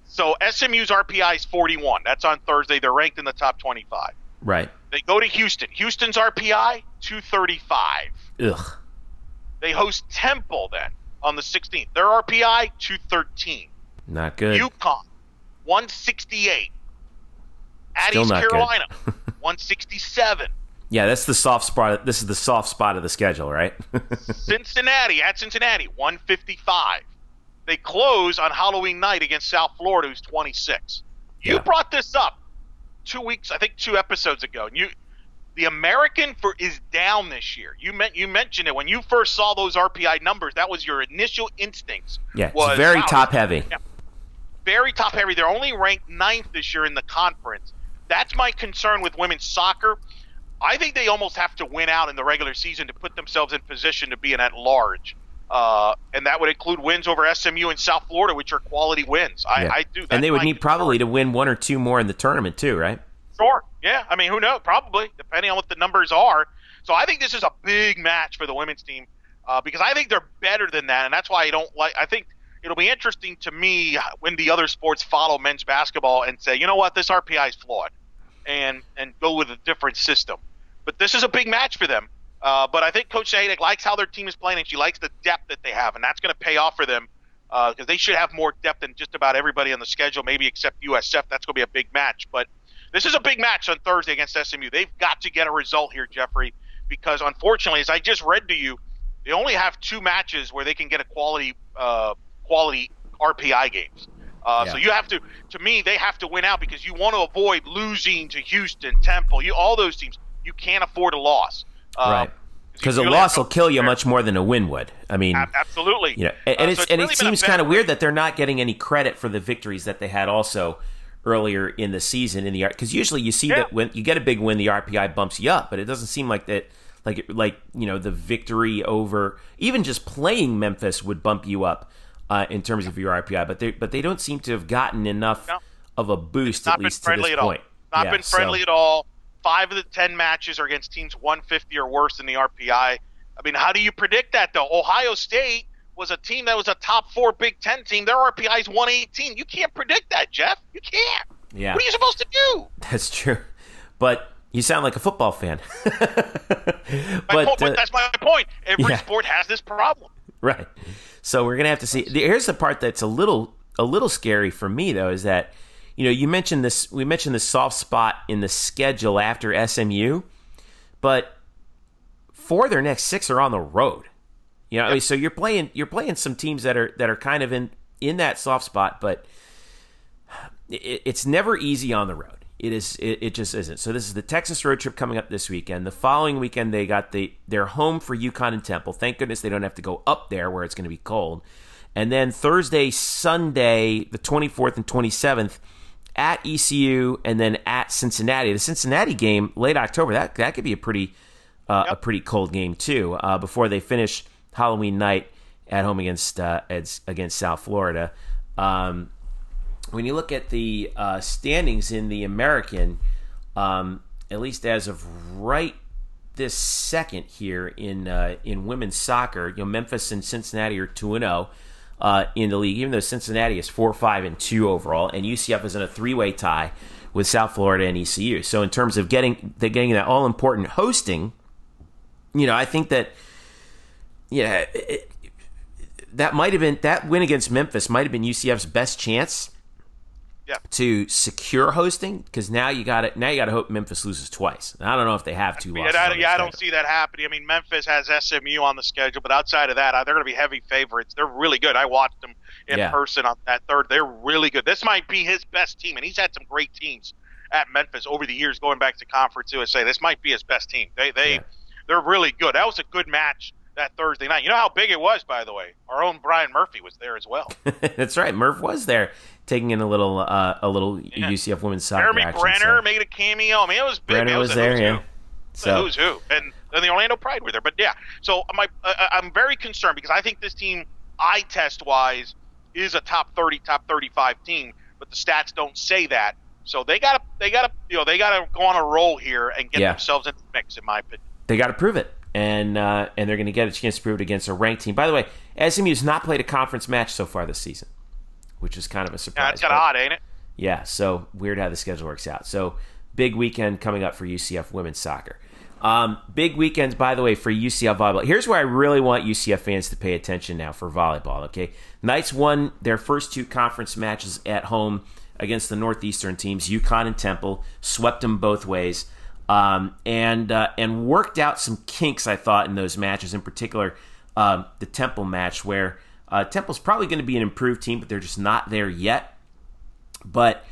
So SMU's RPI is 41. That's on Thursday. They're ranked in the top 25. Right. They go to Houston. Houston's RPI 235. Ugh. They host Temple then on the 16th. Their RPI 213. Not good. UConn 168. At Still East Carolina 167. Yeah, that's the soft spot. This is the soft spot of the schedule, right? Cincinnati at Cincinnati, 155. They close on Halloween night against South Florida, who's 26. You yeah. brought this up two weeks, I think, two episodes ago. and You, the American for is down this year. You meant you mentioned it when you first saw those RPI numbers. That was your initial instincts. Yeah, was, it's very wow, top heavy. Yeah, very top heavy. They're only ranked ninth this year in the conference. That's my concern with women's soccer. I think they almost have to win out in the regular season to put themselves in position to be an at large. Uh, and that would include wins over SMU and South Florida, which are quality wins. I, yeah. I do. and they would need concern. probably to win one or two more in the tournament too, right? Sure. Yeah. I mean, who knows? Probably, depending on what the numbers are. So I think this is a big match for the women's team uh, because I think they're better than that, and that's why I don't like. I think it'll be interesting to me when the other sports follow men's basketball and say, you know what, this RPI is flawed, and and go with a different system. But this is a big match for them. Uh, but I think Coach Sahaydak likes how their team is playing, and she likes the depth that they have, and that's going to pay off for them because uh, they should have more depth than just about everybody on the schedule, maybe except USF. That's going to be a big match. But this is a big match on Thursday against SMU. They've got to get a result here, Jeffrey, because unfortunately, as I just read to you, they only have two matches where they can get a quality uh, quality RPI games. Uh, yeah. So you have to, to me, they have to win out because you want to avoid losing to Houston, Temple, you all those teams. You can't afford a loss. Uh, right. because a loss will kill you there. much more than a win would. I mean, absolutely. You know, and, and, uh, so it's, and really it seems kind of weird that they're not getting any credit for the victories that they had also earlier in the season in the because usually you see yeah. that when you get a big win, the RPI bumps you up, but it doesn't seem like that. Like like you know the victory over even just playing Memphis would bump you up uh, in terms of your RPI, but they but they don't seem to have gotten enough no. of a boost at least to this point. All. Not yeah, been friendly so. at all. Five of the ten matches are against teams 150 or worse in the RPI. I mean, how do you predict that though? Ohio State was a team that was a top four Big Ten team. Their RPI is 118. You can't predict that, Jeff. You can't. Yeah. What are you supposed to do? That's true. But you sound like a football fan. but uh, that's my point. Every yeah. sport has this problem. Right. So we're gonna have to see. Here's the part that's a little a little scary for me though is that you know you mentioned this we mentioned the soft spot in the schedule after SMU, but four of their next six are on the road. You know, yep. so you're playing you're playing some teams that are that are kind of in in that soft spot, but it, it's never easy on the road. It is it, it, just isn't. So this is the Texas road trip coming up this weekend. The following weekend they got the they're home for UConn and Temple. Thank goodness they don't have to go up there where it's going to be cold. And then Thursday, Sunday, the 24th and 27th at ECU and then at Cincinnati. The Cincinnati game late October that that could be a pretty uh, yep. a pretty cold game too. Uh, before they finish Halloween night at home against uh, against South Florida. Um, when you look at the uh, standings in the American, um, at least as of right this second here in uh, in women's soccer, you know Memphis and Cincinnati are two and zero. Oh, uh, in the league, even though Cincinnati is four, five, and two overall, and UCF is in a three-way tie with South Florida and ECU. So in terms of getting getting that all important hosting, you know, I think that yeah, it, that might have been that win against Memphis might have been UCF's best chance yeah. to secure hosting because now you got it. Now you got to hope Memphis loses twice. I don't know if they have two losses. I, yeah, I don't see that happening. I mean, Memphis has SMU on the schedule, but outside of that, uh, they're going to be heavy favorites. They're really good. I watched them in yeah. person on that third. They're really good. This might be his best team, and he's had some great teams at Memphis over the years, going back to Conference USA. This might be his best team. They they yeah. they're really good. That was a good match that Thursday night. You know how big it was, by the way. Our own Brian Murphy was there as well. That's right. Murph was there, taking in a little uh, a little yeah. UCF women's soccer Jeremy action, Brenner so. made a cameo. I mean, it was big. Brenner was, was there, yeah. Who. So who's who, and, and the Orlando Pride were there. But yeah, so my uh, I'm very concerned because I think this team, eye test wise, is a top 30, top 35 team, but the stats don't say that. So they gotta they gotta you know they gotta go on a roll here and get yeah. themselves in the mix, in my opinion. They got to prove it and uh, and they're going to get a chance to prove it against a ranked team. By the way, SMU has not played a conference match so far this season, which is kind of a surprise. Yeah, it's kind of odd, ain't it? Yeah, so weird how the schedule works out. So big weekend coming up for UCF women's soccer. Um, big weekends, by the way, for UCF volleyball. Here's where I really want UCF fans to pay attention now for volleyball. Okay, Knights won their first two conference matches at home against the Northeastern teams, UConn and Temple, swept them both ways um, and uh, and worked out some kinks. I thought in those matches, in particular uh, the Temple match, where uh, Temple's probably going to be an improved team, but they're just not there yet. But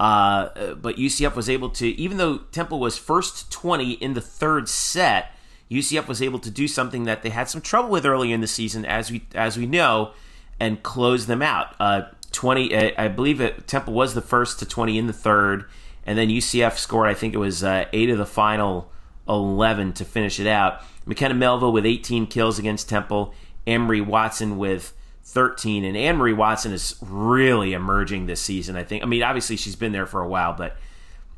uh, but UCF was able to, even though Temple was first twenty in the third set, UCF was able to do something that they had some trouble with early in the season, as we as we know, and close them out. Uh, twenty, I believe it, Temple was the first to twenty in the third and then UCF scored, I think it was uh, eight of the final 11 to finish it out. McKenna Melville with 18 kills against Temple, Anne-Marie Watson with 13, and Anne-Marie Watson is really emerging this season. I think. I mean, obviously she's been there for a while, but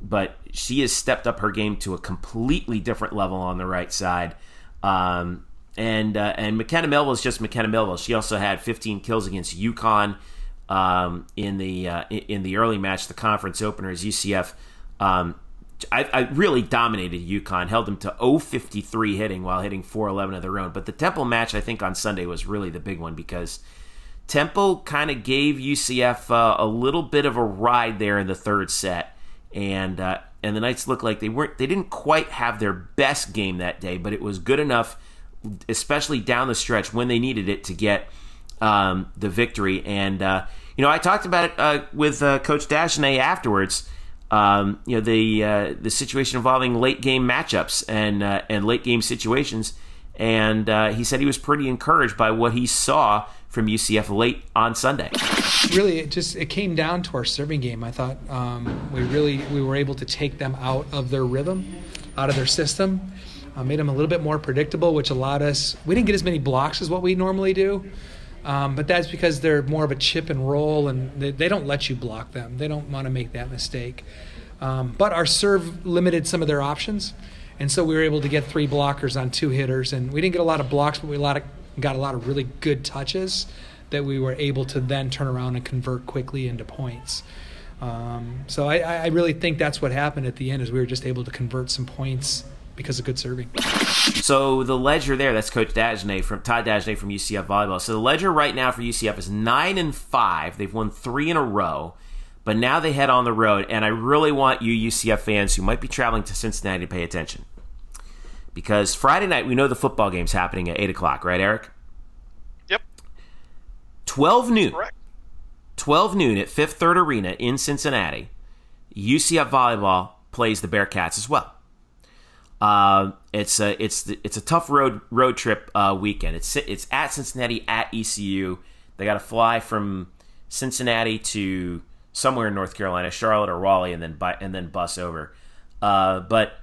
but she has stepped up her game to a completely different level on the right side. Um, and uh, and McKenna Melville is just McKenna Melville. She also had 15 kills against UConn um, in the uh, in the early match, the conference opener, UCF. Um, I, I, really dominated UConn, held them to 053 hitting while hitting 411 of their own. But the Temple match, I think, on Sunday was really the big one because Temple kind of gave UCF uh, a little bit of a ride there in the third set, and uh, and the Knights looked like they weren't they didn't quite have their best game that day, but it was good enough, especially down the stretch when they needed it to get um, the victory. And uh, you know, I talked about it uh, with uh, Coach Dagenais afterwards. Um, you know, the uh, the situation involving late game matchups and uh, and late game situations. and uh, he said he was pretty encouraged by what he saw from UCF late on Sunday. Really, it just it came down to our serving game. I thought um, we really we were able to take them out of their rhythm, out of their system, made them a little bit more predictable, which allowed us. We didn't get as many blocks as what we normally do. Um, but that's because they're more of a chip and roll, and they, they don't let you block them. They don't want to make that mistake. Um, but our serve limited some of their options, and so we were able to get three blockers on two hitters, and we didn't get a lot of blocks, but we a lot of, got a lot of really good touches that we were able to then turn around and convert quickly into points. Um, so I, I really think that's what happened at the end is we were just able to convert some points because of good serving. So the ledger there, that's Coach Dagenais from Todd Dagenais from UCF volleyball. So the ledger right now for UCF is nine and five. They've won three in a row, but now they head on the road. And I really want you UCF fans who might be traveling to Cincinnati to pay attention because Friday night we know the football game's happening at eight o'clock, right, Eric? Yep. Twelve noon. Correct. Twelve noon at Fifth Third Arena in Cincinnati. UCF volleyball plays the Bearcats as well. Uh, it's a it's it's a tough road road trip uh, weekend. It's it's at Cincinnati at ECU. They got to fly from Cincinnati to somewhere in North Carolina, Charlotte or Raleigh, and then by, and then bus over. Uh, but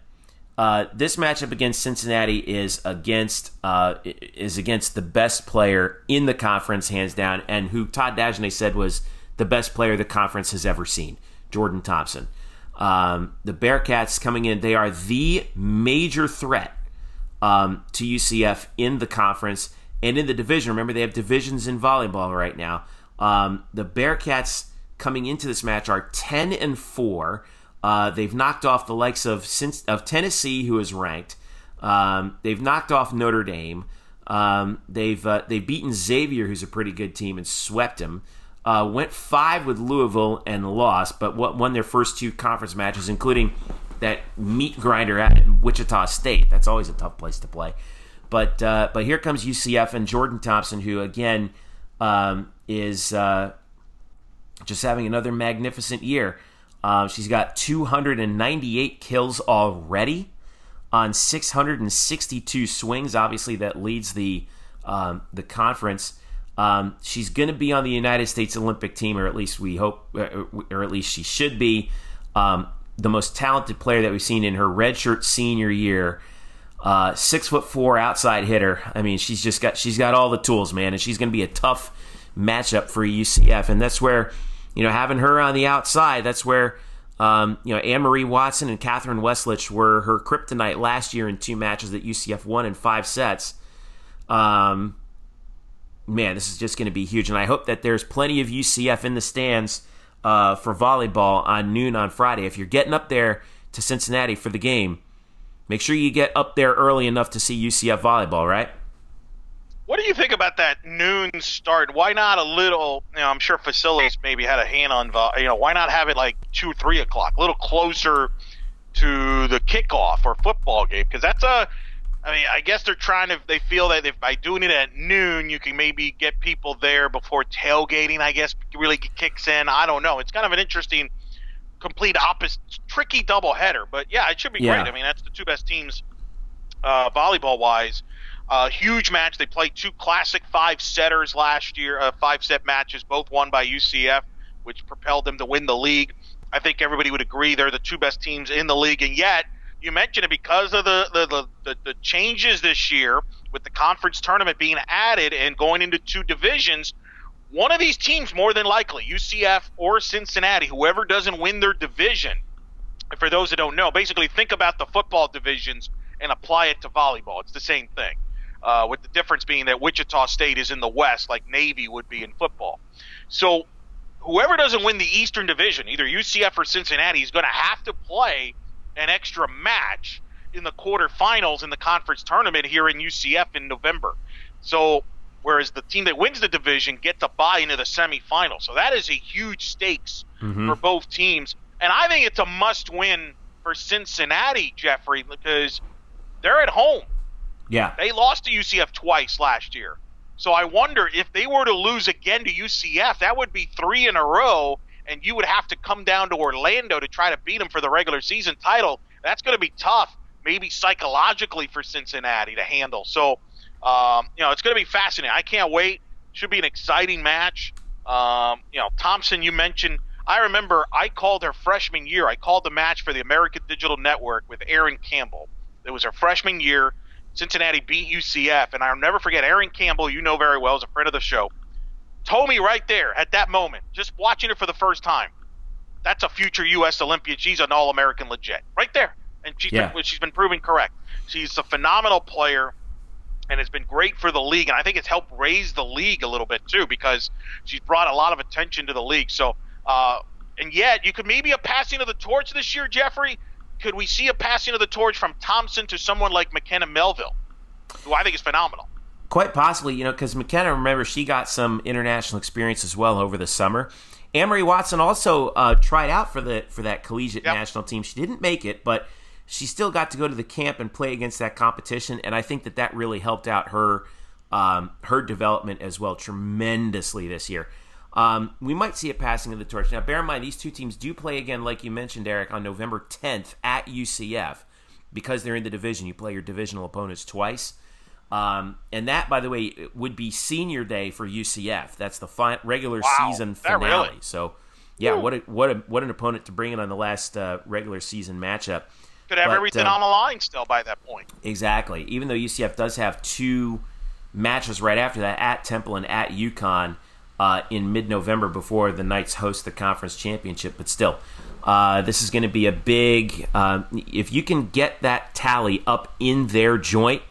uh, this matchup against Cincinnati is against uh, is against the best player in the conference, hands down, and who Todd Dagenais said was the best player the conference has ever seen, Jordan Thompson. Um, the Bearcats coming in, they are the major threat um, to UCF in the conference and in the division. Remember, they have divisions in volleyball right now. Um, the Bearcats coming into this match are 10 and 4. Uh, they've knocked off the likes of since of Tennessee, who is ranked. Um, they've knocked off Notre Dame. Um, they've uh, they've beaten Xavier, who's a pretty good team, and swept them. Uh, went five with Louisville and lost, but won their first two conference matches, including that meat grinder at Wichita State. That's always a tough place to play. But uh, but here comes UCF and Jordan Thompson, who again um, is uh, just having another magnificent year. Uh, she's got 298 kills already on 662 swings. Obviously, that leads the um, the conference. Um, she's going to be on the United States Olympic team, or at least we hope, uh, or at least she should be. Um, the most talented player that we've seen in her redshirt senior year. Uh, six foot four outside hitter. I mean, she's just got she's got all the tools, man, and she's going to be a tough matchup for UCF. And that's where, you know, having her on the outside, that's where, um, you know, Anne Marie Watson and Catherine Westlich were her kryptonite last year in two matches that UCF won in five sets. Um, man, this is just going to be huge. And I hope that there's plenty of UCF in the stands uh, for volleyball on noon on Friday. If you're getting up there to Cincinnati for the game, make sure you get up there early enough to see UCF volleyball, right? What do you think about that noon start? Why not a little? You know, I'm sure facilities maybe had a hand on. You know, why not have it like two, three o'clock, a little closer to the kickoff or football game? Because that's a I mean, I guess they're trying to. They feel that if by doing it at noon, you can maybe get people there before tailgating. I guess really kicks in. I don't know. It's kind of an interesting, complete opposite, tricky double header. But yeah, it should be yeah. great. I mean, that's the two best teams, uh, volleyball wise. Uh, huge match. They played two classic five setters last year, uh, five set matches, both won by UCF, which propelled them to win the league. I think everybody would agree they're the two best teams in the league, and yet you mentioned it because of the, the, the, the, changes this year with the conference tournament being added and going into two divisions. One of these teams, more than likely, UCF or Cincinnati, whoever doesn't win their division, for those that don't know, basically think about the football divisions and apply it to volleyball. It's the same thing, uh, with the difference being that Wichita State is in the West, like Navy would be in football. So, whoever doesn't win the Eastern Division, either UCF or Cincinnati, is going to have to play an extra match in the quarterfinals in the conference tournament here in UCF in November. So, whereas the team that wins the division gets to buy into the semifinal. So that is a huge stakes mm-hmm. for both teams. And I think it's a must win for Cincinnati, Jeffrey, because they're at home. Yeah. They lost to UCF twice last year. So I wonder if they were to lose again to UCF, that would be three in a row and you would have to come down to Orlando to try to beat them for the regular season title. That's going to be tough maybe psychologically for Cincinnati to handle. So, um, you know, it's going to be fascinating. I can't wait. Should be an exciting match. Um, you know, Thompson, you mentioned. I remember I called her freshman year. I called the match for the American Digital Network with Aaron Campbell. It was her freshman year. Cincinnati beat UCF, and I'll never forget. Aaron Campbell, you know very well, is a friend of the show. Told me right there at that moment, just watching it for the first time, that's a future U.S. Olympian. She's an All-American legit, right there, and she's Yeah. been, she's been proven correct. She's a phenomenal player, and it's been great for the league. And I think it's helped raise the league a little bit too because she's brought a lot of attention to the league. So, uh, and yet you could maybe a passing of the torch this year, Jeffrey. Could we see a passing of the torch from Thompson to someone like McKenna Melville, who I think is phenomenal? Quite possibly, you know, because McKenna, remember, she got some international experience as well over the summer. Amory Watson also uh, tried out for the for that collegiate Yep. national team. She didn't make it, but she still got to go to the camp and play against that competition, and I think that that really helped out her um, her development as well tremendously this year. Um, we might see a passing of the torch. Now, bear in mind, these two teams do play again, like you mentioned, Eric, on November 10th at UCF. Because they're in the division, you play your divisional opponents twice. Um, and that, by the way, would be senior day for UCF. That's the fi- regular Wow, season finale. really? So, yeah, what a, what a, what an opponent to bring in on the last uh, regular season matchup. Could have But, everything um, on the line still by that point. Exactly. Even though UCF does have two matches right after that at Temple and at UConn uh, in mid-November before the Knights host the conference championship, but still, uh, this is going to be a big. Um, if you can get that tally up in their joint,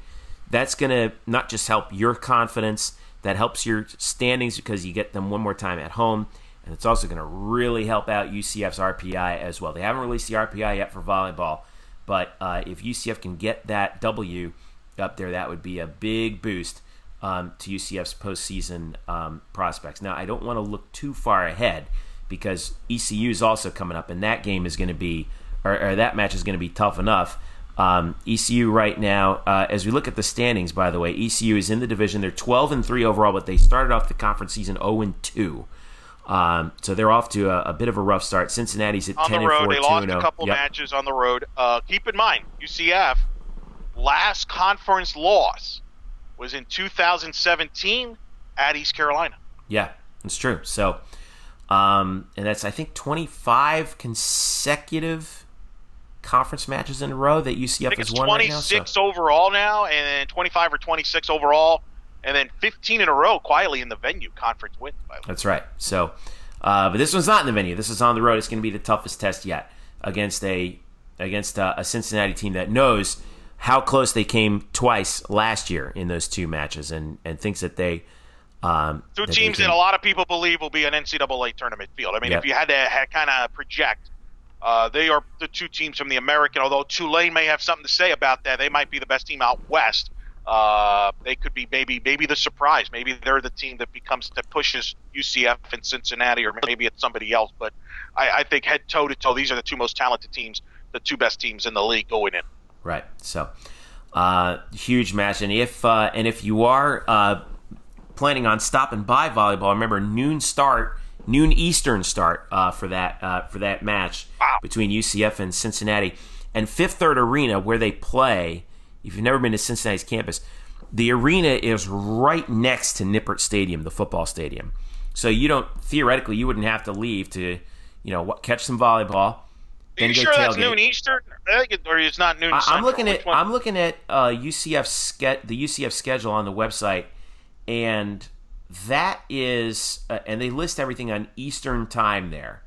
that's going to not just help your confidence, that helps your standings because you get them one more time at home. And it's also going to really help out UCF's RPI as well. They haven't released the RPI yet for volleyball, but uh, if UCF can get that W up there, that would be a big boost um, to UCF's postseason um, prospects. Now, I don't want to look too far ahead because ECU is also coming up, and that game is going to be, or, or that match is going to be tough enough. Um, ECU right now, uh, as we look at the standings, by the way, ECU is in the division. They're 12 and three overall, but they started off the conference season 0 and two. Um, so they're off to a, a bit of a rough start. Cincinnati's at on 10 the road. and 4, They lost a couple Yep. matches on the road. Uh, keep in mind, UCF last conference loss was in 2017 at East Carolina. Yeah, it's true. So, um, and that's I think 25 consecutive conference matches in a row that UCF it's won right now. So. 26 overall now, and then 25 or 26 overall, and then 15 in a row quietly in the venue conference wins. By the way. That's right. So, uh, but this one's not in the venue. This is on the road. It's going to be the toughest test yet against a against a, a Cincinnati team that knows how close they came twice last year in those two matches, and and thinks that they um, Two that teams can- that a lot of people believe will be an NCAA tournament field. I mean, Yep. if you had to kind of project, uh, they are the two teams from the American. Although Tulane may have something to say about that, they might be the best team out west. Uh, they could be maybe maybe the surprise. Maybe they're the team that becomes that pushes UCF and Cincinnati, or maybe it's somebody else. But I, I think head toe to toe, these are the two most talented teams, the two best teams in the league going in. Right. So, uh, huge match, and if uh, and if you are uh, planning on stopping by volleyball, remember noon start, noon Eastern start for that for that match. Between UCF and Cincinnati, and Fifth Third Arena where they play. If you've never been to Cincinnati's campus, the arena is right next to Nippert Stadium, the football stadium. So you don't theoretically you wouldn't have to leave to, you know, catch some volleyball. Are you sure that's noon Eastern? I think it, or it's not noon. Central. I'm looking at I'm looking at uh, UCF ske- the UCF schedule on the website, and that is uh, and they list everything on Eastern time there.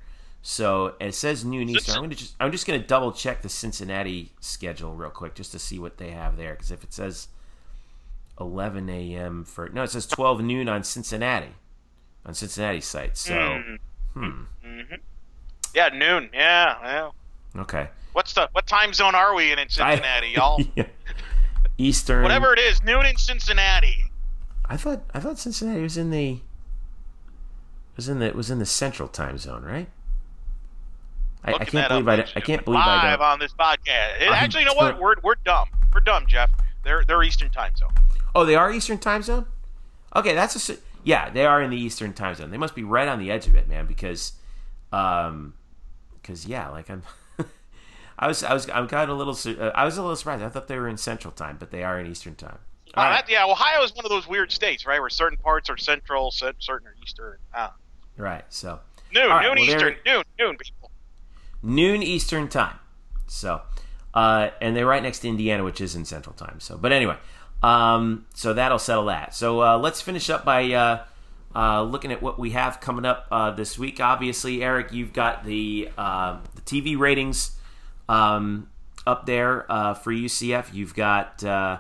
So it says noon Eastern. I'm gonna just I'm just gonna double check the Cincinnati schedule real quick just to see what they have there because if it says 11 a.m. for no, it says 12 noon on Cincinnati on Cincinnati site. So Mm. Yeah, noon. Yeah, yeah. okay, What's the what time zone are we in in Cincinnati, y'all? Yeah. Eastern. Whatever it is, noon in Cincinnati. I thought I thought Cincinnati was in the was in the was in the central time zone, right? I, I can't believe I I can't believe I live on this podcast. It- actually, you know what? We're we're dumb. We're dumb, Jeff. They're they're Eastern time zone. Oh, they are Eastern time zone. Okay, that's a yeah. They are in the Eastern time zone. They must be right on the edge of it, man. Because, um, because yeah, like I'm, I was I was I'm kind of a little uh, I was a little surprised. I thought they were in Central Time, but they are in Eastern Time. Uh, right. yeah, Ohio is one of those weird states, right? Where certain parts are central, certain are eastern. Ah. Right. So Noon, right, noon well, Eastern, noon, noon, people. Noon Eastern time. So, uh, and they're right next to Indiana, which is in Central Time. So, but anyway, um, so that'll settle that. So uh, let's finish up by uh, uh, looking at what we have coming up uh, this week. Obviously, Eric, you've got the uh, the TV ratings um, up there uh, for UCF. You've got uh,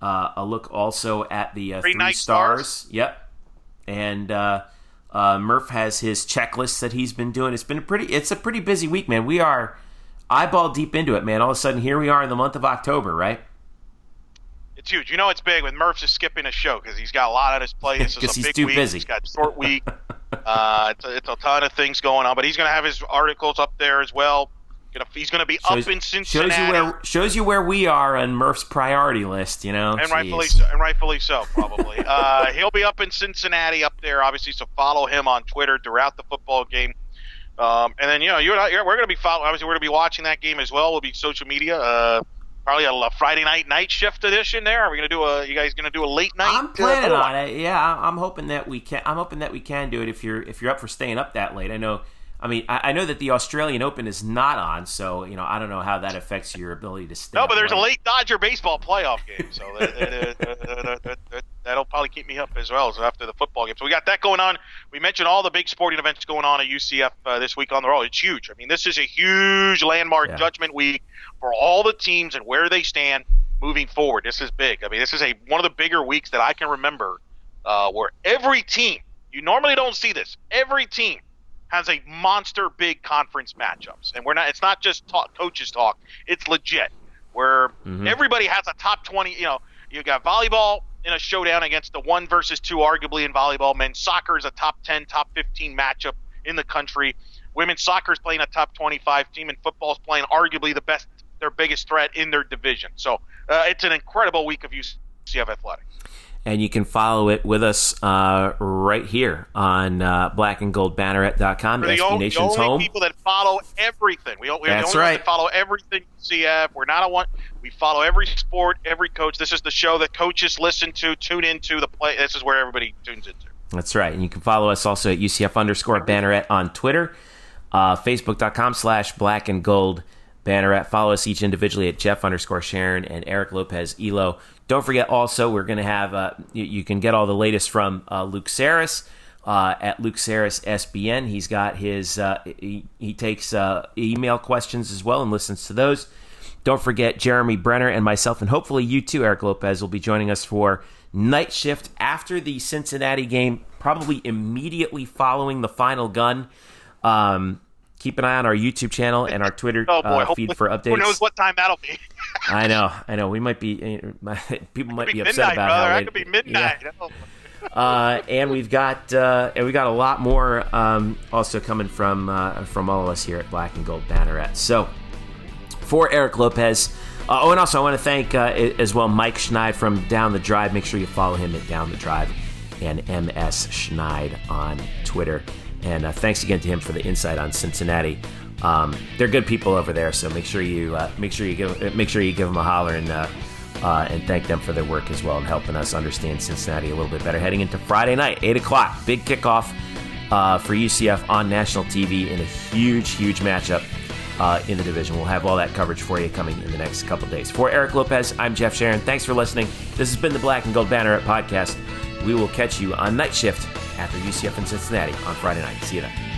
uh, a look also at the uh, Three three, stars. stars. Yep, and. Uh, Murph has his checklist that he's been doing. It's been a pretty. It's a pretty busy week, man. We are eyeball deep into it, man. All of a sudden, here we are in the month of October, right? It's huge. You know it's big when Murph's is skipping a show because he's got a lot on his plate. This is 'Cause a he's big too week. busy. He's got short week. uh, it's, a, it's a ton of things going on, but he's going to have his articles up there as well. Gonna, he's going to be up in Cincinnati, shows you where shows you where we are on Murph's priority list. You know, and rightfully so, and rightfully so, probably. uh, he'll be up in Cincinnati, up there, obviously. So follow him on Twitter throughout the football game. Um, and then you know you and I, we're going to be following. Obviously, we're going to be watching that game as well. We'll be social media. Uh, probably a, a Friday night night shift edition. There, are we going to do a? You guys going to do a late night? I'm planning uh, on it. Yeah, I'm hoping that we can. I'm hoping that we can do it if you're if you're up for staying up that late. I know. I mean, I, I know that the Australian Open is not on, so you know I don't know how that affects your ability to stay. No, but there's a late. Dodger baseball playoff game, so that, that, that, that, that, that'll probably keep me up as well. as after the football game, so we got that going on. We mentioned all the big sporting events going on at UCF uh, this week on the road. It's huge. I mean, this is a huge landmark Yeah. judgment week for all the teams and where they stand moving forward. This is big. I mean, this is a one of the bigger weeks that I can remember, uh, where every team you normally don't see this. Every team has a monster big conference matchups, and we're not. It's not just talk, coaches talk. It's legit. Where Mhm. everybody has a top twenty. You know, you got volleyball in a showdown against the one versus two, arguably in volleyball. Men's soccer is a top ten, top fifteen matchup in the country. Women's soccer is playing a top twenty-five team, and football is playing arguably the best, their biggest threat in their division. So uh, it's an incredible week of UCF athletics. And you can follow it with us uh, right here on uh, blackandgoldbanneret.com, We're the, SB only, the Nation's only home. people that follow everything. We, we're the That's right. that follow everything CF. We're not a one. We follow every sport, every coach. This is the show that coaches listen to, tune into. The play. This is where everybody tunes into. That's right. And you can follow us also at UCF underscore banneret on Twitter, uh, Facebook.com slash black and gold banneret. Follow us each individually at Jeff underscore Sharon and Eric Lopez Elo. Don't forget also, we're going to have, uh, you, you can get all the latest from uh, Luke Saris. Uh, at Luke Saris SBN, he's got his. Uh, he, he takes uh, email questions as well and listens to those. Don't forget Jeremy Brenner and myself, and hopefully you too, Eric Lopez, will be joining us for night shift after the Cincinnati game, probably immediately following the final gun. Um, keep an eye on our YouTube channel and our Twitter Oh boy, uh, feed for updates. Who knows what time that'll be? I know, I know. We might be people might be be upset midnight, about brother. how That late. could be Yeah. midnight. Oh. Uh, and we've got uh, and we got a lot more um, also coming from uh, from all of us here at Black and Gold Banneret. So for Eric Lopez. Uh, oh, and also I want to thank uh, as well Mike Schnaid from Down the Drive. Make sure you follow him at Down the Drive and MS Schnaid on Twitter. And uh, thanks again to him for the insight on Cincinnati. Um, they're good people over there, so make sure you uh, make sure you give uh, make sure you give them a holler and uh, uh, and thank them for their work as well and helping us understand Cincinnati a little bit better. Heading into Friday night, eight o'clock, big kickoff uh, for UCF on national TV in a huge, huge matchup in the division. We'll have all that coverage for you coming in the next couple days. For Eric Lopez, I'm Jeff Sharon. Thanks for listening. This has been the Black and Gold Banneret podcast. We will catch you on night shift after UCF in Cincinnati on Friday night. See you then.